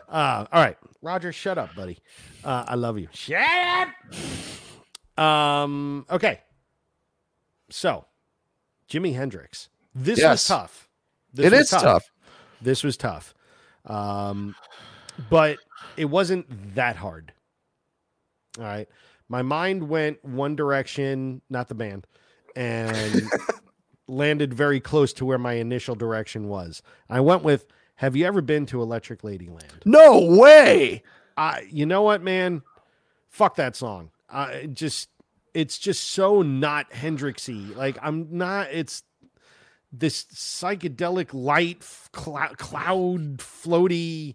Uh, all right, Roger, shut up, buddy. Uh, I love you. Shut up. Um. Okay. So, Jimi Hendrix. This was tough. This It is tough. This was tough. Um, but it wasn't that hard. All right. My mind went one direction, not the band, and (laughs) landed very close to where my initial direction was. I went with Have you ever been to Electric Ladyland? No way. I you know what, man? Fuck that song. I just it's just so not Hendrixy. Like I'm not it's this psychedelic light clou- cloud floaty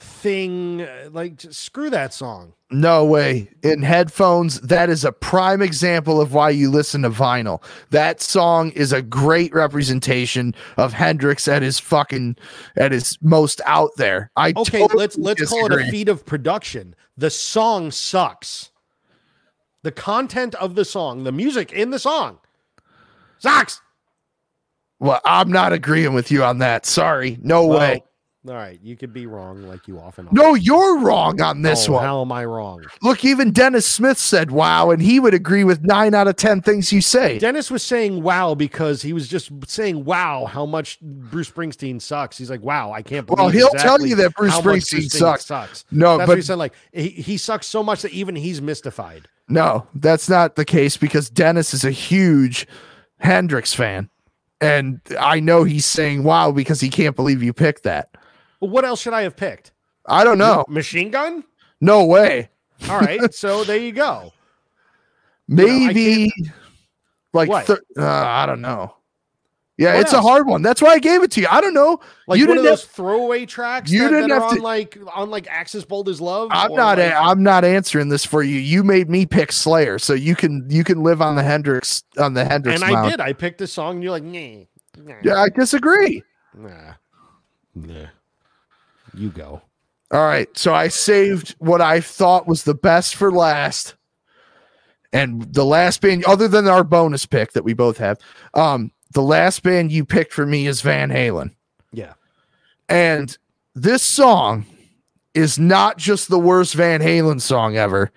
thing uh, like just screw that song. No way. In headphones, that is a prime example of why you listen to vinyl. That song is a great representation of Hendrix at his fucking at his most out there. I Okay, totally let's let's call it a feat of production. The song sucks. The content of the song, the music in the song sucks. Well, I'm not agreeing with you on that. Sorry. No Well, way. All right, you could be wrong like you often are. No, you're wrong on this Oh, one. How am I wrong? Look, even Dennis Smith said wow, and he would agree with nine out of 10 things you say. Dennis was saying wow because he was just saying wow how much Bruce Springsteen sucks. He's like, wow, I can't believe. Well, he'll tell you that Bruce Springsteen sucks. sucks. No, That's but what he said. Like he, he sucks so much that even he's mystified. No, that's not the case because Dennis is a huge Hendrix fan. And I know he's saying wow because he can't believe you picked that. Well, what else should I have picked? I don't know. Machine Gun. No way. All right, so there you go. (laughs) Maybe like thir- uh, I don't know. Yeah, What it's a hard one. That's why I gave it to you. I don't know. Like you one of didn't those throwaway tracks you that, didn't that are have on to- like on like Axis Bold as Love. I'm not like- a, I'm not answering this for you. You made me pick Slayer, so you can you can live on the Hendrix on the Hendrix and I did. I picked a song. And you're like, nah, nah, Yeah, I disagree. nah, nah. You go. All right. So I saved what I thought was the best for last. And the last band, other than our bonus pick that we both have, um, the last band you picked for me is Van Halen. Yeah. And this song is not just the worst Van Halen song ever,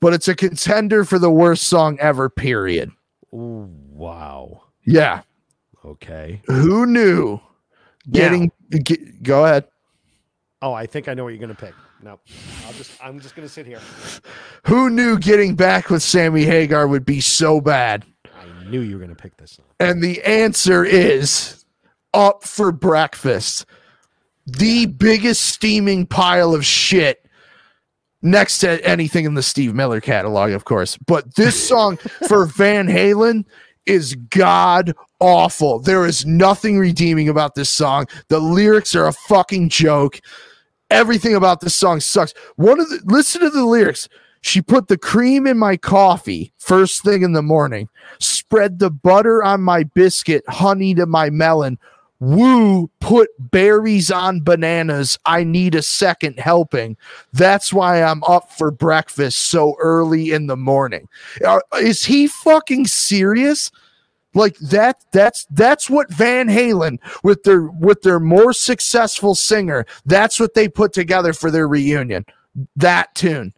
but it's a contender for the worst song ever, period. Ooh, wow. Yeah. Okay. Who knew getting get, go ahead. Oh, I think I know what you're gonna pick. No, I'll just I'm just gonna sit here. Who knew getting back with Sammy Hagar would be so bad? Knew you were gonna pick this song. And the answer is up for breakfast. The biggest steaming pile of shit next to anything in the Steve Miller catalog, of course. But this (laughs) song for Van Halen is god awful. There is nothing redeeming about this song. The lyrics are a fucking joke. Everything about this song sucks. One of the listen to the lyrics. She put the cream in my coffee first thing in the morning spread the butter on my biscuit, honey to my melon. Woo, put berries on bananas. I need a second helping. That's why I'm up for breakfast so early in the morning. Is he fucking serious? Like that that's that's what Van Halen with their with their more successful singer, that's what they put together for their reunion. That tune.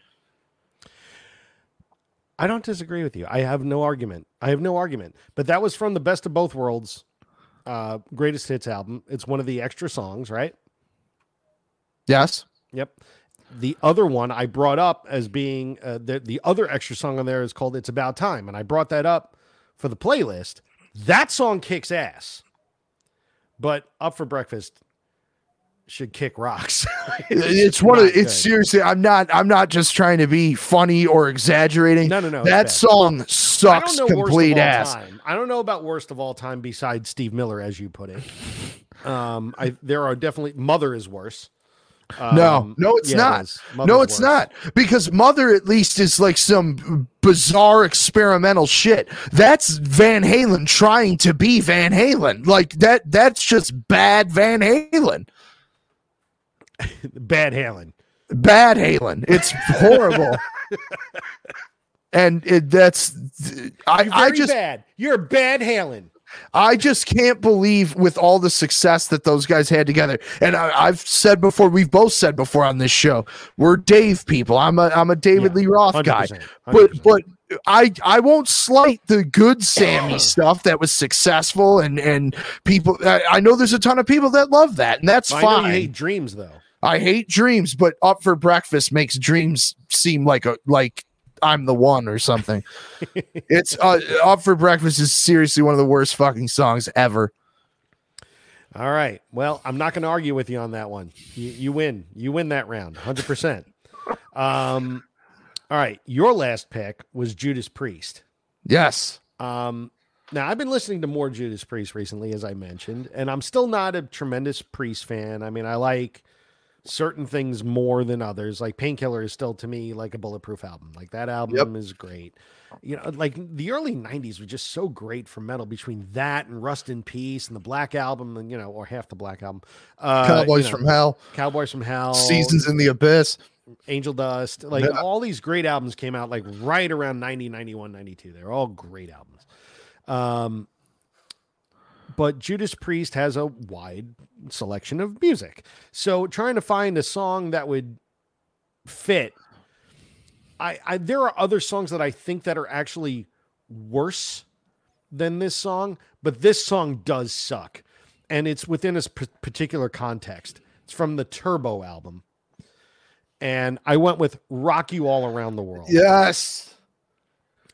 I don't disagree with you. I have no argument. I have no argument. But that was from the Best of Both Worlds, uh, greatest hits album. It's one of the extra songs, right? Yes. Yep. The other one I brought up as being uh, the the other extra song on there is called "It's About Time," and I brought that up for the playlist. That song kicks ass. But up for breakfast, should kick rocks. (laughs) it's one of it's good. seriously i'm not i'm not just trying to be funny or exaggerating No, no, no. it's that song I sucks don't know worst complete ass time. I don't know about worst of all time besides Steve Miller, as you put it. Um, I there are definitely Mother is worse. no Um, no it's yeah, not is. no it's worse. not because mother at least is like some bizarre experimental shit that's van halen trying to be van halen like that that's just bad van halen (laughs) Bad Halen. bad halen it's horrible (laughs) and it, that's i i just bad. You're bad Halen. I just can't believe with all the success that those guys had together. And I, I've said before, we've both said before on this show, we're Dave people. I'm a I'm a David Yeah, Lee Roth guy. 100%, But 100%. but I I won't slight the good Sammy (laughs) stuff that was successful and and people. I, I know there's a ton of people that love that, and that's I fine. hate dreams though. I hate dreams, but up for breakfast makes dreams seem like a like I'm the one or something. (laughs) it's uh, up for breakfast is seriously one of the worst fucking songs ever. All right. Well, I'm not going to argue with you on that one. You, you win. You win that round, 100%. Um, all right. Your last pick was Judas Priest. Yes. Um, now, I've been listening to more Judas Priest recently, as I mentioned, and I'm still not a tremendous Priest fan. I mean, I like certain things more than others. Like Painkiller is still to me like a bulletproof album. Like that album is great. You know, like the early '90s were just so great for metal. Between that and Rust in Peace and the Black Album, and you know, or half the Black Album, uh, Cowboys you know, from Hell, Cowboys from Hell, Seasons in the Abyss. Angel Dust, like Yeah. all these great albums came out like right around 90, 91, 92. They're all great albums. Um, but Judas Priest has a wide selection of music. So trying to find a song that would fit, I, I there are other songs that I think that are actually worse than this song, but this song does suck. And it's within a particular context. It's from the Turbo album. And I went with Rock You All Around the World. Yes.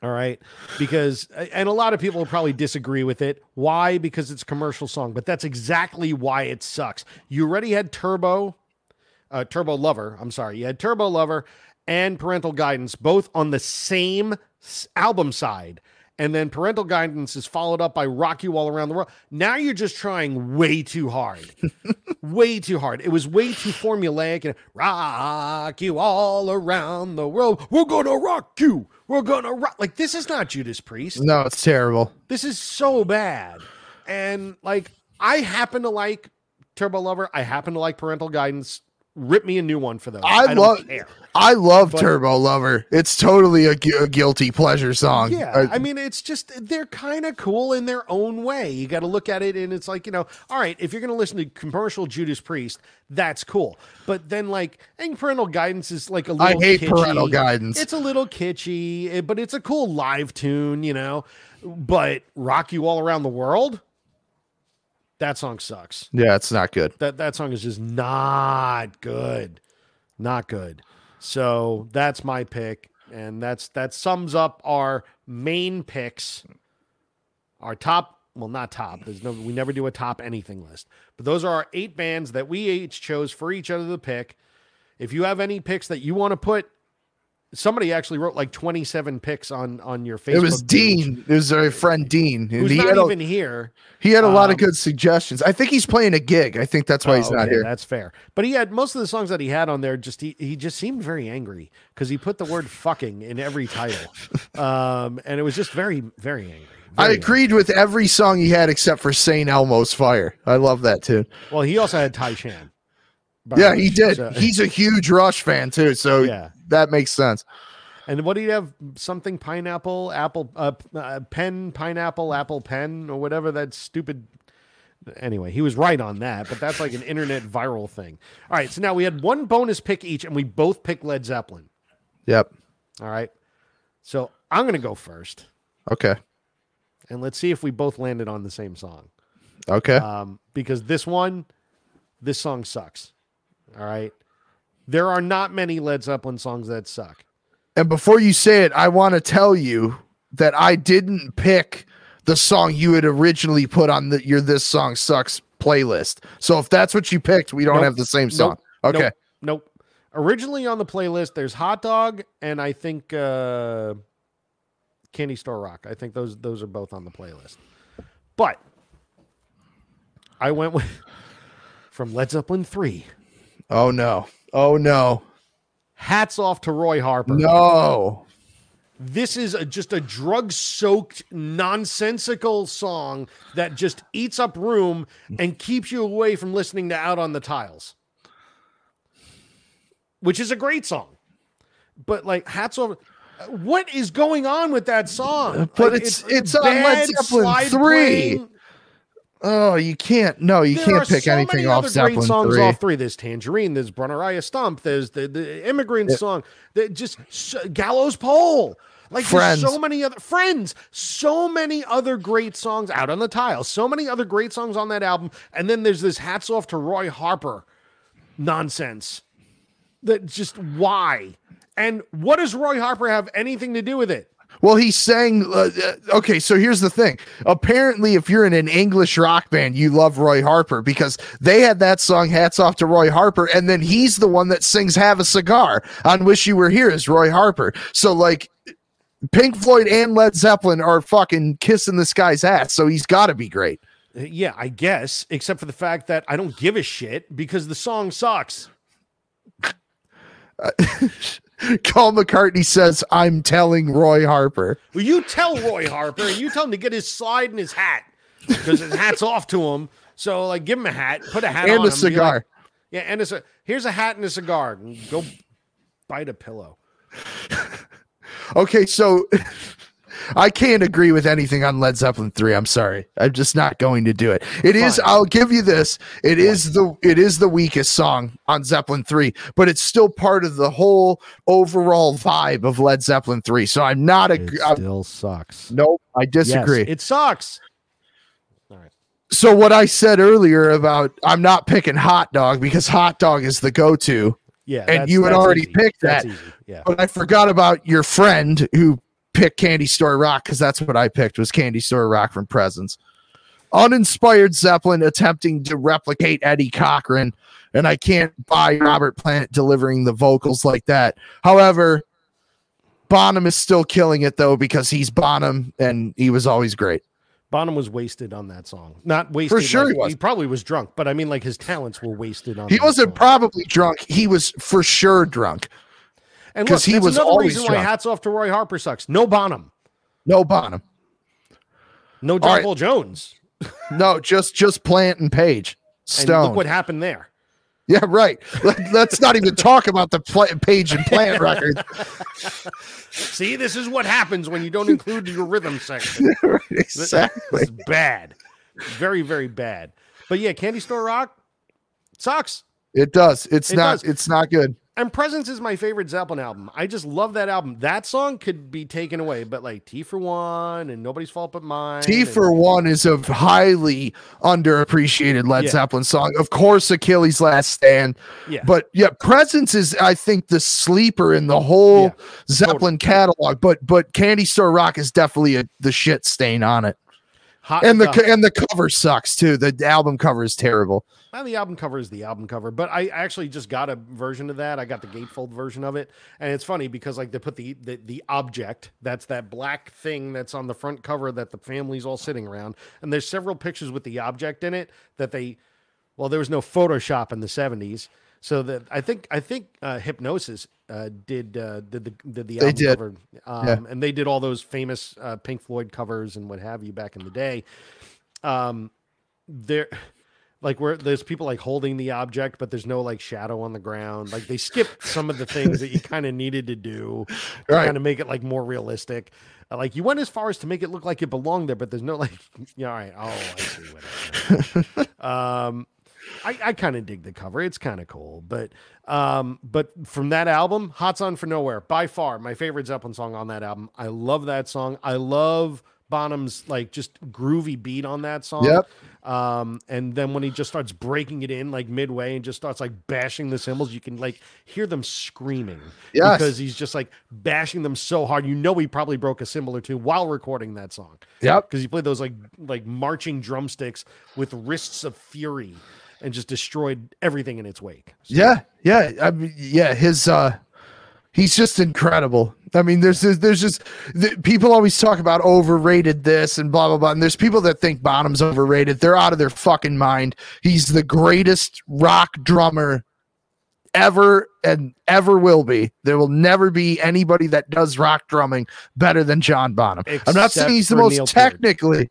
All right. Because, and a lot of people will probably disagree with it. Why? Because it's commercial song, but that's exactly why it sucks. You already had Turbo, uh, Turbo Lover. I'm sorry. You had Turbo Lover and Parental Guidance both on the same album side. And then Parental Guidance is followed up by Rock You All Around the World. Now you're just trying way too hard. (laughs) way too hard. It was way too formulaic and rock you all around the world. We're gonna rock you. We're gonna rock. Like this is not Judas Priest. No, it's terrible. This is so bad. And like I happen to like Turbo Lover. I happen to like Parental Guidance. Rip me a new one for those. I don't love- care. I love But- Turbo Lover. It's totally a, gu- a guilty pleasure song. Yeah, Uh, I mean, it's just they're kind of cool in their own way. You got to look at it, and it's like you know, all right, if you're going to listen to commercial Judas Priest, that's cool. But then, like, I think parental guidance is like a I little. I hate kitschy. parental guidance. It's a little kitschy, eh, but it's a cool live tune, you know. But rock you all around the world. That song sucks. yeah, it's not good. That that song is just not good, not good. So that's my pick, and that's that sums up our main picks. Our top, well, not top. There's no, we never do a top anything list, but those are our eight bands that we each chose for each other to pick. If you have any picks that you want to put, somebody actually wrote like 27 picks on on your Facebook. It was page, Dean. It was our friend Dean. who's he, not had a, even here. he had a lot of um, good suggestions. I think he's playing a gig. I think that's why he's Oh, not okay, here. That's fair. But he had most of the songs that he had on there. Just he, he just seemed very angry because he put the word "fucking" in every title, um, and it was just very very angry. I Very agreed with every song he had except for Saint Elmo's Fire. I love that tune. Well, he also had Tai Shan. Yeah, he did. so- He's a huge Rush fan too, so (laughs) yeah. that makes sense. And what do you have? Something pineapple, apple, uh, uh, pen, pineapple, apple, pen, or whatever that stupid. Anyway, he was right on that, but that's like an internet viral thing. All right, so now we had one bonus pick each, and we both picked Led Zeppelin. Yep. All right, so I'm gonna go first. Okay. and let's see if we both landed on the same song. Okay. Um, because this one, this song sucks. All right. There are not many Led Zeppelin songs that suck. And before you say it, I want to tell you that I didn't pick the song you had originally put on the your this song sucks playlist. So if that's what you picked, we don't Nope. have the same song. Nope. Okay. Nope. Nope. Originally on the playlist, there's Hot Dog and I think uh Candy Store Rock. I think those those are both on the playlist. But I went with from Led Zeppelin 3. Oh no. Oh no. Hats off to Roy Harper. No. This is a, just a drug soaked, nonsensical song that just eats up room and keeps you away from listening to Out on the Tiles, which is a great song. But like, hats off. What is going on with that song? But Like, it's- it's on Led Zeppelin 3. playing. Oh, you can't. No, you There can't pick so anything off Zeppelin great songs 3. off three. There's Tangerine. There's Bron-Y-Aur Stomp. There's the, the Immigrant song. That just Gallows Pole. Like Friends. so many other friends. So many other great songs out on the tile. So many other great songs on that album. And then there's this hats off to Roy Harper nonsense. That just why? And what does Roy Harper have anything to do with it? Well, he sang. Uh, uh, okay, so here's the thing. Apparently, if you're in an English rock band, you love Roy Harper because they had that song "Hats Off to Roy Harper," and then he's the one that sings "Have a Cigar" on "Wish You Were Here" is Roy Harper. So, like, Pink Floyd and Led Zeppelin are fucking kissing this guy's ass. So he's got to be great. Yeah, I guess, except for the fact that I don't give a shit because the song sucks. (laughs) (laughs) Paul McCartney says, "I'm telling Roy Harper." Well, you tell Roy Harper and you tell him to get his slide and his hat because his hat's off to him. So, like, give him a hat, put a hat and him, a be cigar. like- yeah, and it's a, here's a hat and a cigar. And go bite a pillow. (laughs) Okay, so I can't agree with anything on Led Zeppelin 3. I'm sorry. I'm just not going to do it. It is. I'll give you this. It is the it is the weakest song on Zeppelin 3, but it's still part of the whole overall vibe of Led Zeppelin 3. So I'm not a still sucks. nope, I disagree. Yes, it sucks. All right. so what I said earlier about I'm not picking hot dog because hot dog is the go-to, Yeah. And you had already easy. picked that. Yeah. but I forgot about your friend who picked Candy Store Rock because that's what I picked was Candy Store Rock from Presence. Uninspired Zeppelin attempting to replicate Eddie Cochran, and I can't buy Robert Plant delivering the vocals like that. However, Bonham is still killing it though because he's Bonham and he was always great. Bonham was wasted on that song. Not wasted. For sure like- he was. He probably was drunk, but I mean, like his talents were wasted on. He wasn't song. probably drunk. He was for sure drunk. And look, he that's was another always reason why hats off to Roy Harper sucks. No Bonham, No Bonham. no John right. Paul Jones, (laughs) No, just just Plant and Page. and Stone. look what happened there. Yeah, right. Let, let's not even talk about the pla Page and Plant (laughs) record. See, this is what happens when you don't include your rhythm section. (laughs) exactly. It's bad, very, very bad. But yeah, Candy Store Rock sucks. It does. It's It not. does. It's not good. And Presence is my favorite Zeppelin album. I just love that album. That song could be taken away, but like Tea for One and Nobody's Fault But Mine. Tea and- for One is a highly underappreciated Led Yeah. Zeppelin song. Of course, Achilles' Last Stand. Yeah. But yeah, Presence is, I think, the sleeper in the whole Yeah, Zeppelin catalog. But but Candy Store Rock is definitely a, the shit stain on it. Hot, And the uh, and the cover sucks too. The album cover is terrible. Well, the album cover is the album cover, but I actually just got a version of that. I got the gatefold version of it, and it's funny because like they put the the, the object that's that black thing that's on the front cover that the family's all sitting around, and there's several pictures with the object in it that they, well, there was no Photoshop in the '70s, so that I think I think uh, Hipgnosis uh, did uh, did the did the album did. cover, um, Yeah. and they did all those famous uh, Pink Floyd covers and what have you back in the day. Um, there like where there's people like holding the object but there's no like shadow on the ground like they skipped some of the things that you (laughs) kind of needed to do to Right. kind of make it like more realistic Uh, like you went as far as to make it look like it belonged there but there's no like (laughs) yeah all right oh i see what (laughs) um i i kind of dig the cover it's kind of cool but um but from that album "Hots On for nowhere by far my favorite zeppelin song on that album i love that song i love bonham's like just groovy beat on that song Yep. Um, and then when he just starts breaking it in like midway and just starts like bashing the cymbals, you can like hear them screaming Yes. because he's just like bashing them so hard. You know, he probably broke a cymbal or two while recording that song Yep. because he played those like like marching drumsticks with wrists of fury and just destroyed everything in its wake. So, Yeah, yeah, I mean, yeah. His uh, he's just incredible. I mean, there's there's, there's just the, people always talk about overrated this and blah blah blah. And there's people that think Bonham's overrated. They're out of their fucking mind. He's the greatest rock drummer ever and ever will be. There will never be anybody that does rock drumming better than John Bonham. I'm not saying he's the most Neil Peart.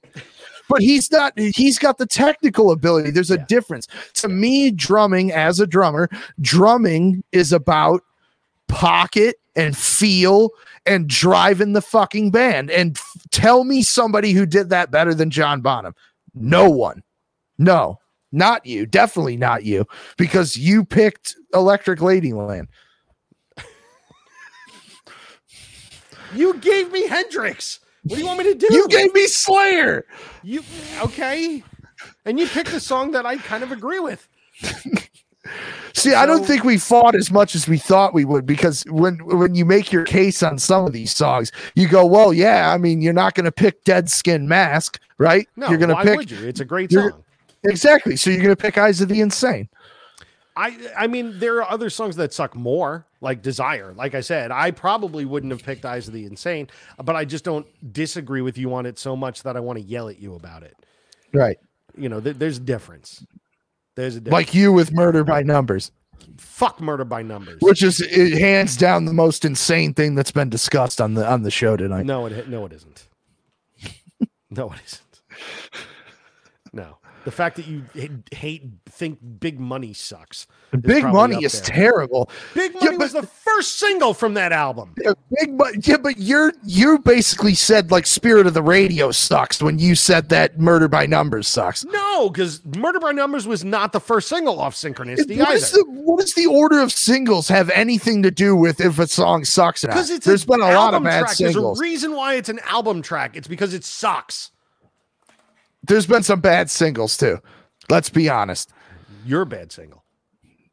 (laughs) but he's not. He's got the technical ability. There's a Yeah. difference. To me, drumming as a drummer, drumming is about pocket and feel and driving the fucking band. And f- tell me somebody who did that better than John Bonham. No one. No, not you. Definitely not you, because you picked Electric Ladyland. You gave me Hendrix. What do you want me to do? You gave me Slayer. you okay, and you picked a song that I kind of agree with. See, I don't think we fought as much as we thought we would because when when you make your case on some of these songs, you go, "Well, yeah, I mean, you're not going to pick Dead Skin Mask, right? No, you're going to why pick would you? It's a great song. exactly. So you're going to pick Eyes of the Insane. I I mean, there are other songs that suck more, like Desire. Like I said, I probably wouldn't have picked Eyes of the Insane, but I just don't disagree with you on it so much that I want to yell at you about it. Right. You know, th- there's a difference. There's a difference. Like you with Murder by Numbers, fuck murder by numbers. which is it, hands down the most insane thing that's been discussed on the on the show tonight. No, it no, it isn't. (laughs) no, it isn't. No, the fact that you hate think Big Money sucks. Big Money is there. terrible. Big Yeah, Money was the first single from that album. Yeah, big but yeah, but you're you basically said like Spirit of the Radio sucks when you said that Murder by Numbers sucks. No, because Murder by Numbers was not the first single off Synchronicity What either. is the what does the order of singles have anything to do with if a song sucks? Because it's There's been a lot of bad track. singles. There's a reason why it's an album track. It's because it sucks. There's been some bad singles too. Let's be honest. Your bad single.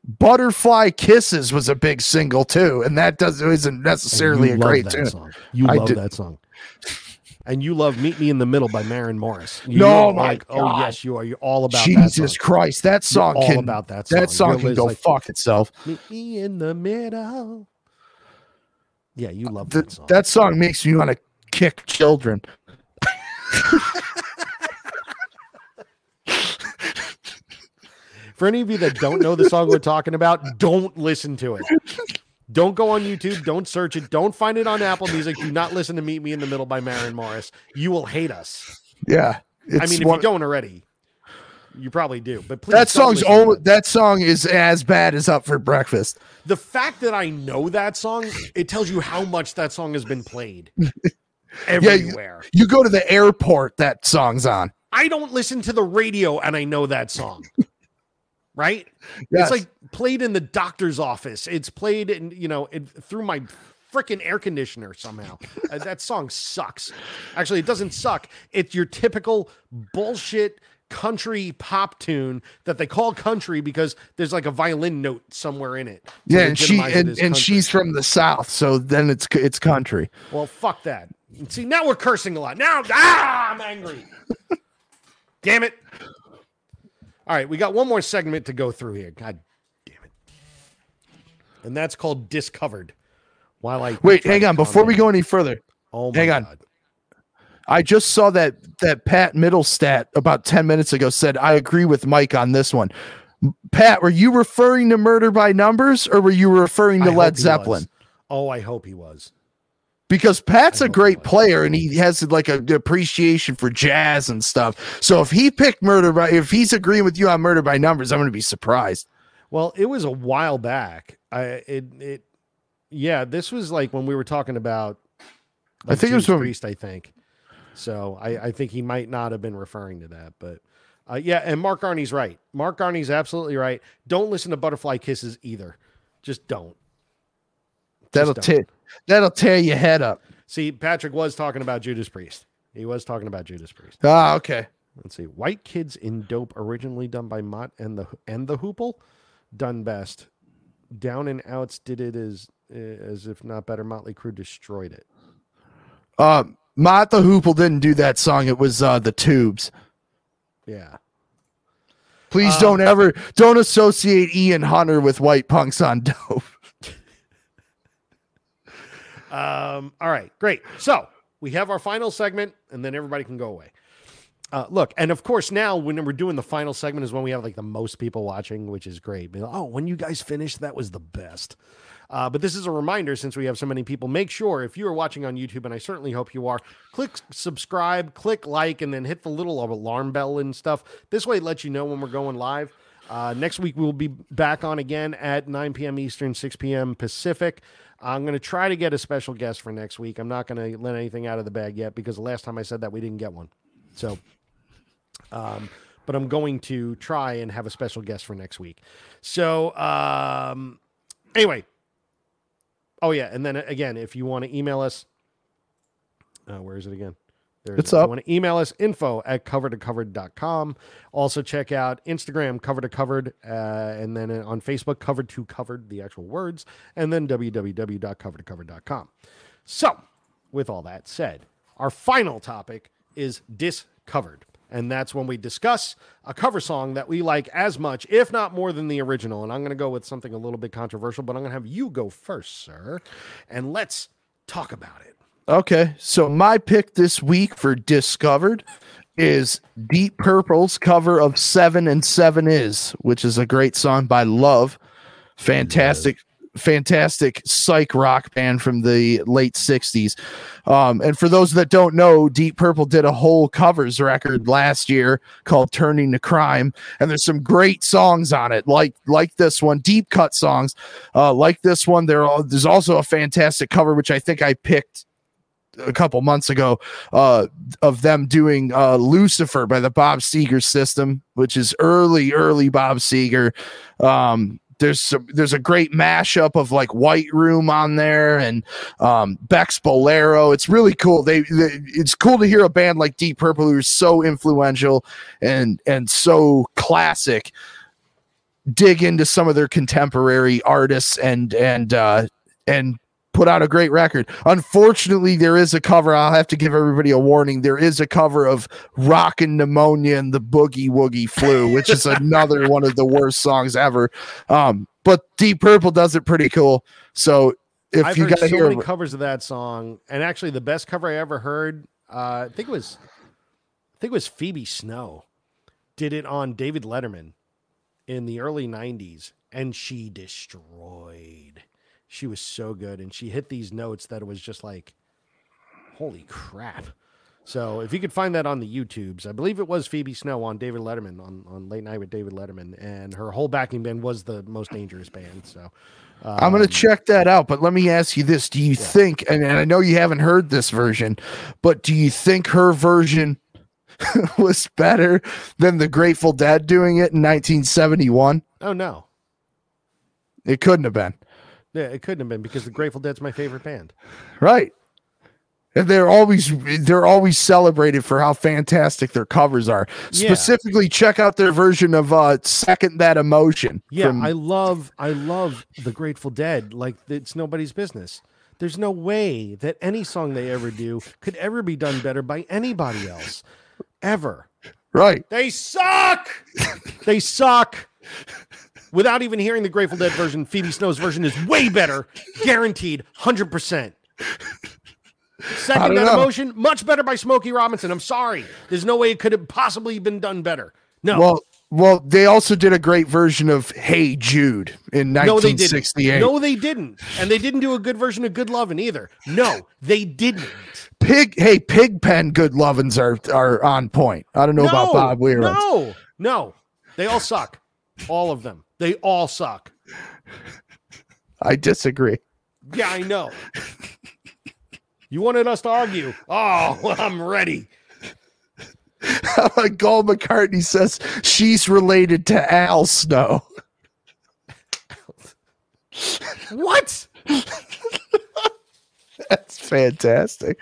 Butterfly Kisses was a big single too, and that does isn't necessarily a great that tune. song. You I love did- that song. And you love "Meet Me in the Middle" by Maren Morris. No, You're my like, oh yes, you are. You're all about that Jesus song. Christ, that song all can about that song. that song You're can go like, fuck itself. Meet me in the middle. Yeah, you love Th- that song. that song makes me want to kick children. (laughs) For any of you that don't know the song we're talking about, don't listen to it. Don't go on YouTube. Don't search it. Don't find it on Apple Music. Do not listen to "Meet Me in the Middle" by Maren Morris. You will hate us. Yeah, I mean, if one- you don't already, you probably do. But please, that song's only that song is as bad as Up for Breakfast. the fact that I know that song. It tells you how much that song has been played (laughs) you- everywhere. You go to the airport, that song's on. I don't listen to the radio and I know that song. Right? Yes. It's like played in the doctor's office. It's played in, you know, it, through my freaking air conditioner somehow. Uh, (laughs) that song sucks. Actually, it doesn't suck. It's your typical bullshit country pop tune that they call country because there's like a violin note somewhere in it. yeah, and she and, and country. she's from the south, so then it's it's country. Well, fuck that. See, now we're cursing a lot. Now, ah, I'm angry. (laughs) damn it. All right, we got one more segment to go through here. God damn it. And that's called Discovered. While I Wait, hang on. Before we go any further, oh my hang on. God. I just saw that that Pat Middlestat about 10 minutes ago said, I agree with Mike on this one. Pat, were you referring to Murder by Numbers or were you referring to hope Led Zeppelin? was. Oh, I hope he was. Because Pat's a great player and he has like a appreciation for jazz and stuff. So if he picked Murder by if he's agreeing with you on Murder by Numbers, I'm going to be surprised. Well, it was a while back. I it it yeah, this was like when we were talking about I think it was when- Priest, I think. So I, I think he might not have been referring to that, but uh, yeah, and Mark Arnie's right. Mark Arnie's absolutely right. Don't listen to Butterfly Kisses either. Just don't. That'll don't. tear that'll tear your head up. See, Patrick was talking about Judas Priest. He was talking about Judas Priest. Ah, okay. let's see. White Kids in Dope, originally done by Mott and the and the Hoople, done best. Down and Outs did it as as if not better. Motley Crue destroyed it. Um, Mott the Hoople didn't do that song. It was uh, the Tubes. Yeah. Please Um, don't ever don't associate Ian Hunter with White Punks on Dope. Um, all right, great. So we have our final segment, and then everybody can go away. Uh, look, and of course, now when we're doing the final segment is when we have like the most people watching, which is great. Like, oh, when you guys finished, that was the best. Uh, but this is a reminder since we have so many people, make sure if you are watching on YouTube, and I certainly hope you are, click subscribe, click like, and then hit the little alarm bell and stuff. This way, it lets you know when we're going live. Uh, next week, we will be back on again at 9 p.m. Eastern, 6 p.m. Pacific. I'm going to try to get a special guest for next week. I'm not going to let anything out of the bag yet because the last time I said that, we didn't get one. So, um, but I'm going to try and have a special guest for next week. So, um, anyway. Oh, yeah. And then uh, again, if you want to email us, uh, where is it again? There it It's. Up. You want to email us info at cover to covered.com. Also, check out Instagram cover to covered, uh, and then uh, on Facebook covered to covered, the actual words, and then www.covertocovered.com. So, with all that said, our final topic is discovered. And that's when we discuss a cover song that we like as much, if not more than the original. And I'm going to go with something a little bit controversial, but I'm going to have you go first, sir. And let's talk about it. Okay, so my pick this week for Discovered is Deep Purple's cover of Seven and Seven Is, which is a great song by Love. Fantastic, fantastic psych rock band from the late 60s. Um, and for those that don't know, Deep Purple did a whole covers record last year called Turning to Crime. And there's some great songs on it, like like this one, deep cut songs. Uh, like this one, there are, there's also a fantastic cover, which I think I picked a couple months ago uh of them doing uh Lucifer by the Bob Seger system which is early early Bob Seger. Um there's there's a great mashup of like White Room on there and um Beck's Bolero. It's really cool. They, they it's cool to hear a band like Deep Purple who's so influential and and so classic dig into some of their contemporary artists and and uh and put out a great record. Unfortunately, there is a cover. I'll have to give everybody a warning. There is a cover of Rockin' Pneumonia and the Boogie Woogie Flu, which is another one of the worst songs ever. Um, but Deep Purple does it pretty cool. So if I've you got to so hear, many covers of that song, and actually, the best cover I ever heard, uh, I think it was, I think it was Phoebe Snow, did it on David Letterman in the early '90s, and she destroyed. She was so good, and she hit these notes that it was just like, holy crap. So if you could find that on the YouTubes, I believe it was Phoebe Snow on David Letterman on, on Late Night with David Letterman, and her whole backing band was the most dangerous band. So I'm going to um, check that out. But let me ask you this: Do you think, and, and I know you haven't heard this version, but do you think her version (laughs) was better than the Grateful Dead doing it in 1971? Oh no, It couldn't have been. Yeah, it couldn't have been because the Grateful Dead's my favorite band. Right. And they're always they're always celebrated for how fantastic their covers are. Yeah. Specifically, check out their version of uh Second That Emotion. Yeah, from- I love I love the Grateful Dead like it's nobody's business. There's no way that any song they ever do could ever be done better by anybody else. Ever. right. They suck. they suck. Without even hearing the Grateful Dead version, Phoebe Snow's version is way better, guaranteed, hundred percent. Second that know. emotion, much better by Smokey Robinson. I'm sorry, there's no way it could have possibly been done better. No, Well, well, they also did a great version of Hey Jude in no, they 1968. didn't. No, they didn't, and they didn't do a good version of Good Lovin' either. No, they didn't. Pig, hey, Pigpen Good Lovins are are on point. I don't know about Bob Weir. No, no, they all suck. All of them. They all suck. I disagree. Yeah, I know. You wanted us to argue. Oh, well, (laughs) I'm ready. (laughs) like Paul McCartney says, she's related to Al Snow. What? That's fantastic.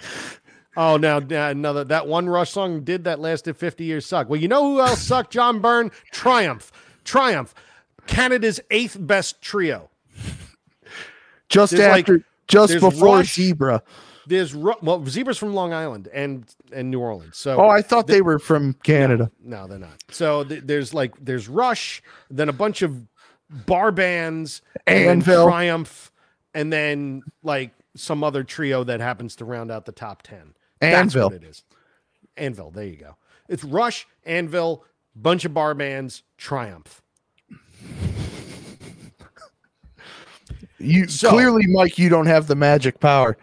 Oh, now now another that one Rush song did that lasted 50 years suck. Well, you know who else sucked? John Byrne, Triumph, Triumph, Canada's eighth best trio. Just There's like- after, just before Rush. Zebra. There's well, Zebra's from Long Island and and New Orleans. So Oh, I thought they were from Canada. No, they're not. So th- there's like there's Rush, then a bunch of bar bands, and Anvil. Triumph, and then like some other trio that happens to round out the top ten. That's what it is. Anvil. There you go. It's Rush, Anvil, bunch of bar bands, Triumph. (laughs) You So- clearly, Mike, you don't have the magic power.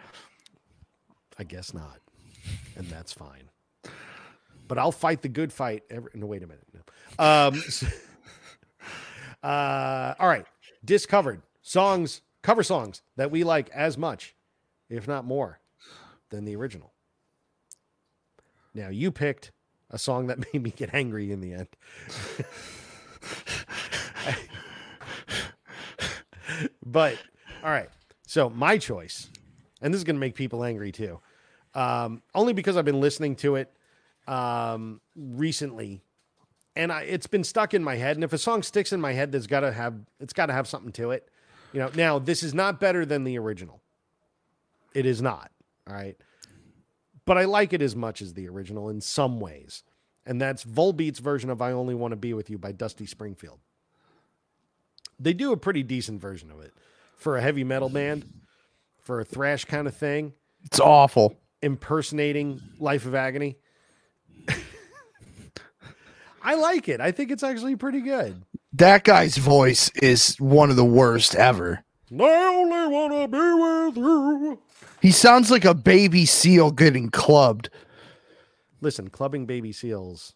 I guess not, and that's fine. But I'll fight the good fight. Every, no, wait a minute. No. Um, (laughs) uh, all right, discovered songs, cover songs that we like as much, if not more, than the original. Now you picked a song that (laughs) made me get angry in the end. (laughs) but all right, so my choice, and this is going to make people angry too, um, only because I've been listening to it um, recently, and I, it's been stuck in my head. And if a song sticks in my head, there's got to have it's got to have something to it. You know, now this is not better than the original. It is not. All right. But I like it as much as the original in some ways. And that's Volbeat's version of I Only Want to Be With You by Dusty Springfield. They do a pretty decent version of it for a heavy metal band, for a thrash kind of thing, It's awful. impersonating Life of Agony. (laughs) I like it. I think it's actually pretty good. That guy's voice is one of the worst ever. I only want to be with you. He sounds like a baby seal getting clubbed. Listen, clubbing baby seals,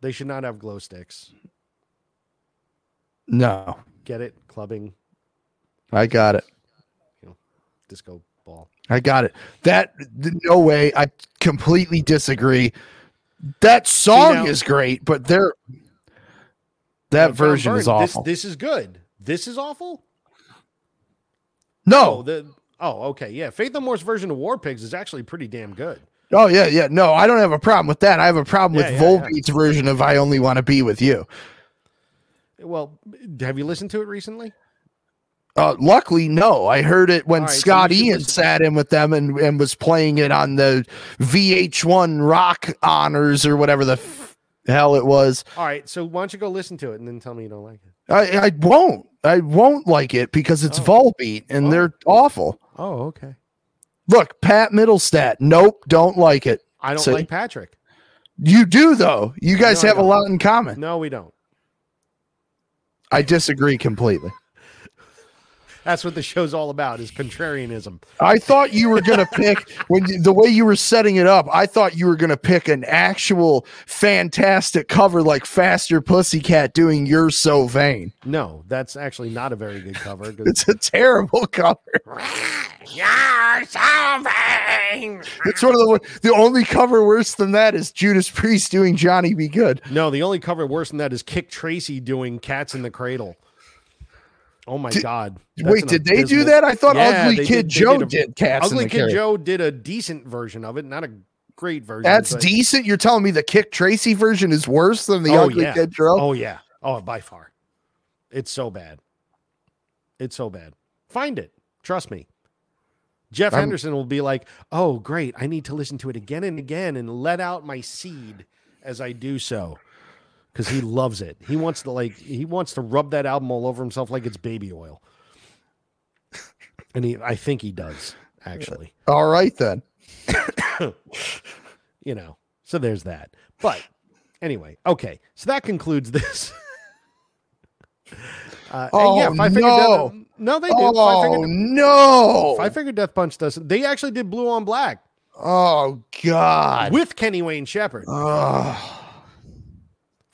they should not have glow sticks. No, Get it? Clubbing I got it. You know, disco ball. I got it. That no way. I completely disagree. That song now- is great, but there that version is awful. This, this is good. This is awful. Oh, no. the oh, okay, yeah. Faith No More's version of War Pigs is actually pretty damn good. Oh yeah, yeah. No, I don't have a problem with that. I have a problem Yeah, with yeah, yeah. Volbeat's version of "I Only Want to Be with You." Well, have you listened to it recently? Uh, luckily, no. I heard it when right, so Scott should Ian sat in with them and, and was playing it on the VH1 Rock Honors or whatever the f- hell it was. All right, so why don't you go listen to it and then tell me you don't like it? I, I won't. I won't like it because it's Oh. Volbeat and Oh. they're awful. Oh, okay. Look, Pat Middlestat. Nope, don't like it. I don't See? like Patrick. You do though. You guys No, have a lot in common. No, we don't. I disagree completely. That's what the show's all about is contrarianism. I thought you were gonna pick when you, the way you were setting it up. I thought you were gonna pick an actual fantastic cover like Faster Pussycat doing "You're So Vain." No, that's actually not a very good cover. It's a terrible cover. You're so vain. It's one of the the only cover worse than that is Judas Priest doing "Johnny B. Goode." no, the only cover worse than that is Kik Tracee doing "Cats in the Cradle." Oh my Did- god! Wait, did they do that? I thought Yeah, Ugly Kid did- Joe did did, a- Cats in Ugly Kid. Joe did a decent version of it, not a great version. That's but- decent. You're telling me the Kik Tracee version is worse than the Oh, Ugly yeah. Kid Joe? Oh yeah. Oh, by far. It's so bad. It's so bad. Find it. Trust me. Jeff I'm- Henderson will be like, "Oh, great! I need to listen to it again and again and let out my seed as I do so." Because he loves it. He wants to like he wants to rub that album all over himself like it's baby oil. And he I think he does, actually. All right then. (coughs) you know, so there's that. But anyway, okay. So that concludes this. (laughs) Uh, Oh, yeah, Five Finger no. Death. No, they did. Five Oh Finger, no! Five Finger Death Punch doesn't. They actually did Blue on Black Oh God! with Kenny Wayne Shepherd. Ugh.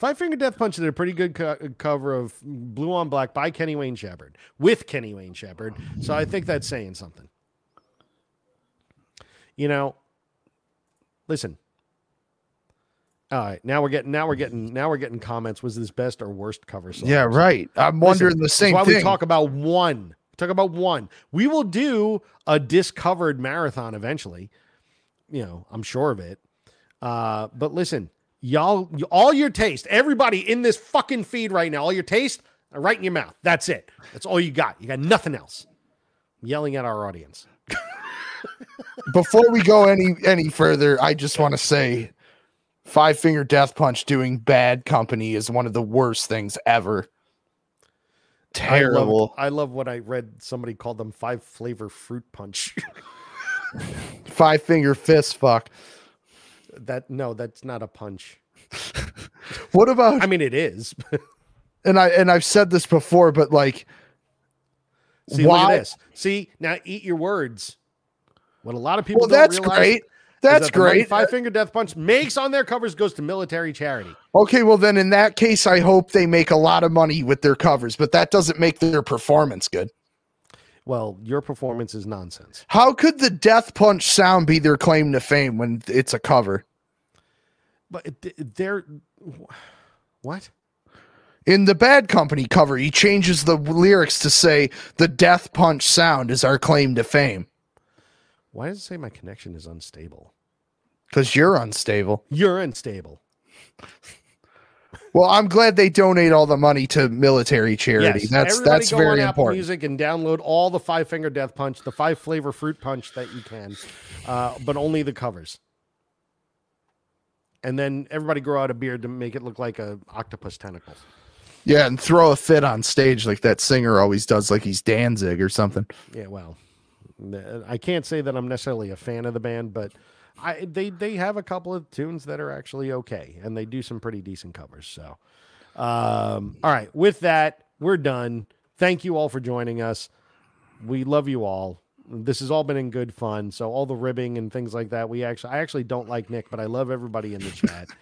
Five Finger Death Punch did a pretty good co- cover of Blue on Black by Kenny Wayne Shepherd with Kenny Wayne Shepherd. So I think that's saying something. You know, listen. All right, now we're getting now we're getting now we're getting comments. Was this best or worst cover song? yeah, right. I'm Listen, wondering the same why thing. we talk about one. Talk about one. We will do a discovered marathon eventually, you know, I'm sure of it. Uh, but listen, y'all, all your taste, everybody in this fucking feed right now, all your taste, right in your mouth. That's it. That's all you got. You got nothing else. I'm yelling at our audience. (laughs) Before we go any any further, I just want to say Five Finger Death Punch doing bad company is one of the worst things ever. I love, Terrible. I love what I read. Somebody called them five flavor fruit punch. (laughs) Five Finger Fist fuck. That no, that's not a punch. (laughs) What about I mean, it is. (laughs) and I and I've said this before, but like See, Why- this. See, now eat your words. What a lot of people well, that's great. That's that great. Five Finger Death Punch makes on their covers goes to military charity. Okay, well then in that case, I hope they make a lot of money with their covers, but that doesn't make their performance good. Well, your performance is nonsense. How could the Death Punch sound be their claim to fame when it's a cover? But it- they're what? In the Bad Company cover, he changes the lyrics to say the Death Punch sound is our claim to fame Why does it say my connection is unstable? because you're unstable. You're unstable. Well, I'm glad they donate all the money to military charity. Yes, that's everybody that's very important. Music and download all the Five Finger Death Punch, the five flavor fruit punch that you can, uh, but only the covers. And then everybody grow out a beard to make it look like a octopus tentacles. Yeah, and throw a fit on stage like that singer always does, like he's Danzig or something. Yeah, well, I can't say that I'm necessarily a fan of the band, but I they they have a couple of tunes that are actually okay, and they do some pretty decent covers. So, um, all right, with that, we're done. Thank you all for joining us. We love you all. This has all been in good fun. So all the ribbing and things like that, we actually I actually don't like Nick, but I love everybody in the chat. (laughs)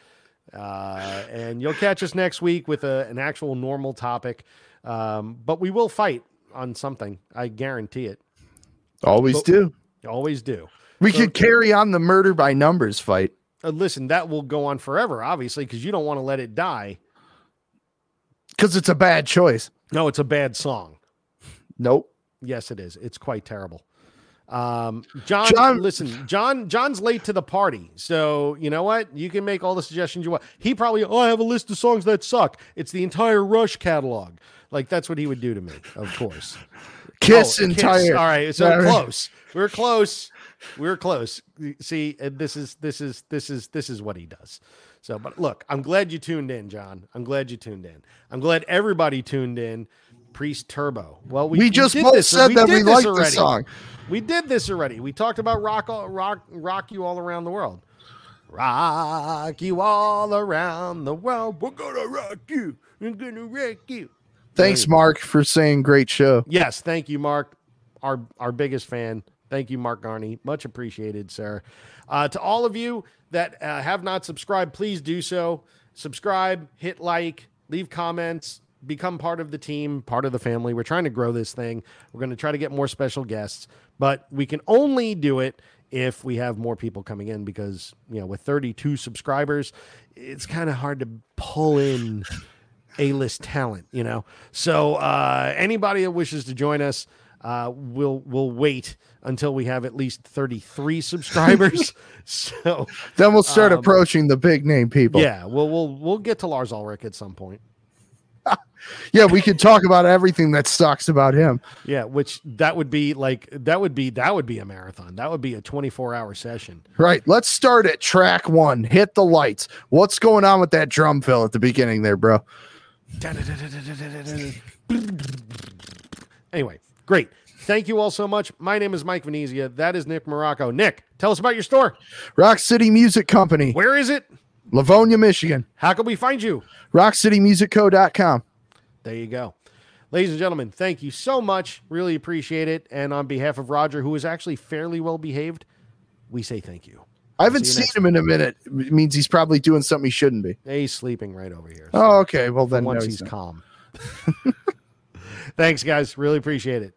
Uh, and you'll catch us next week with a, an actual normal topic. Um, but we will fight on something. I guarantee it. Always But- do. Always do. We So- could carry on the murder by numbers fight. Uh, listen, that will go on forever, obviously, because you don't want to let it die. because it's a bad choice. No, it's a bad song. Nope. Yes, it is. It's quite terrible. Um, John, John- listen, John, John's late to the party, so you know what? You can make all the suggestions you want. He probably, oh, I have a list of songs that suck. It's the entire Rush catalog. Like that's what he would do to me, of course. (laughs) Kiss Oh, entire. All right, so right. (laughs) close. We're close. We're close. See, this is this is this is this is what he does. So, but look, I'm glad you tuned in, John. I'm glad you tuned in. I'm glad everybody tuned in. Priest Turbo. Well, we, We just did both this- said that we liked the song. We did this already. We talked about rock, all- rock, rock you all around the world. Rock you all around the world. We're gonna rock you. We're gonna wreck you. Thanks, Mark, for saying great show. Yes, thank you, Mark, our our biggest fan. Thank you, Mark Garney. Much appreciated, sir. Uh, to all of you that uh, have not subscribed, please do so. Subscribe, hit like, leave comments, become part of the team, part of the family. We're trying to grow this thing. We're going to try to get more special guests, but we can only do it if we have more people coming in because, you know, with 32 subscribers, it's kind of hard to pull in a-list talent, you know. So uh, anybody that wishes to join us, uh, we'll we'll wait until we have at least 33 (laughs) subscribers. so Then we'll start Um, approaching the big name people. yeah, we'll we'll we'll get to Lars Ulrich at some point. Yeah, we could talk about everything that sucks about him. Yeah, which that would be like that would be that would be a marathon. That would be a 24 hour session. Right. Let's start at track one. Hit the lights. What's going on with that drum fill at the beginning there, bro? (laughs) Anyway, great. Thank you all so much. My name is Mike Venezia. That is Nick Morocco. Nick, tell us about your store. Rock City Music Company, Where is it? Livonia, Michigan. How can we find you? RockCityMusicCo.com. There you go. Ladies and gentlemen, thank you so much. Really appreciate it. And on behalf of Roger, who is actually fairly well behaved, we say thank you. I haven't See seen him in a minute. It means he's probably doing something he shouldn't be. He's sleeping right over here. Oh, okay. Well, then no, once he's he's calm. (laughs) Thanks, guys. Really appreciate it.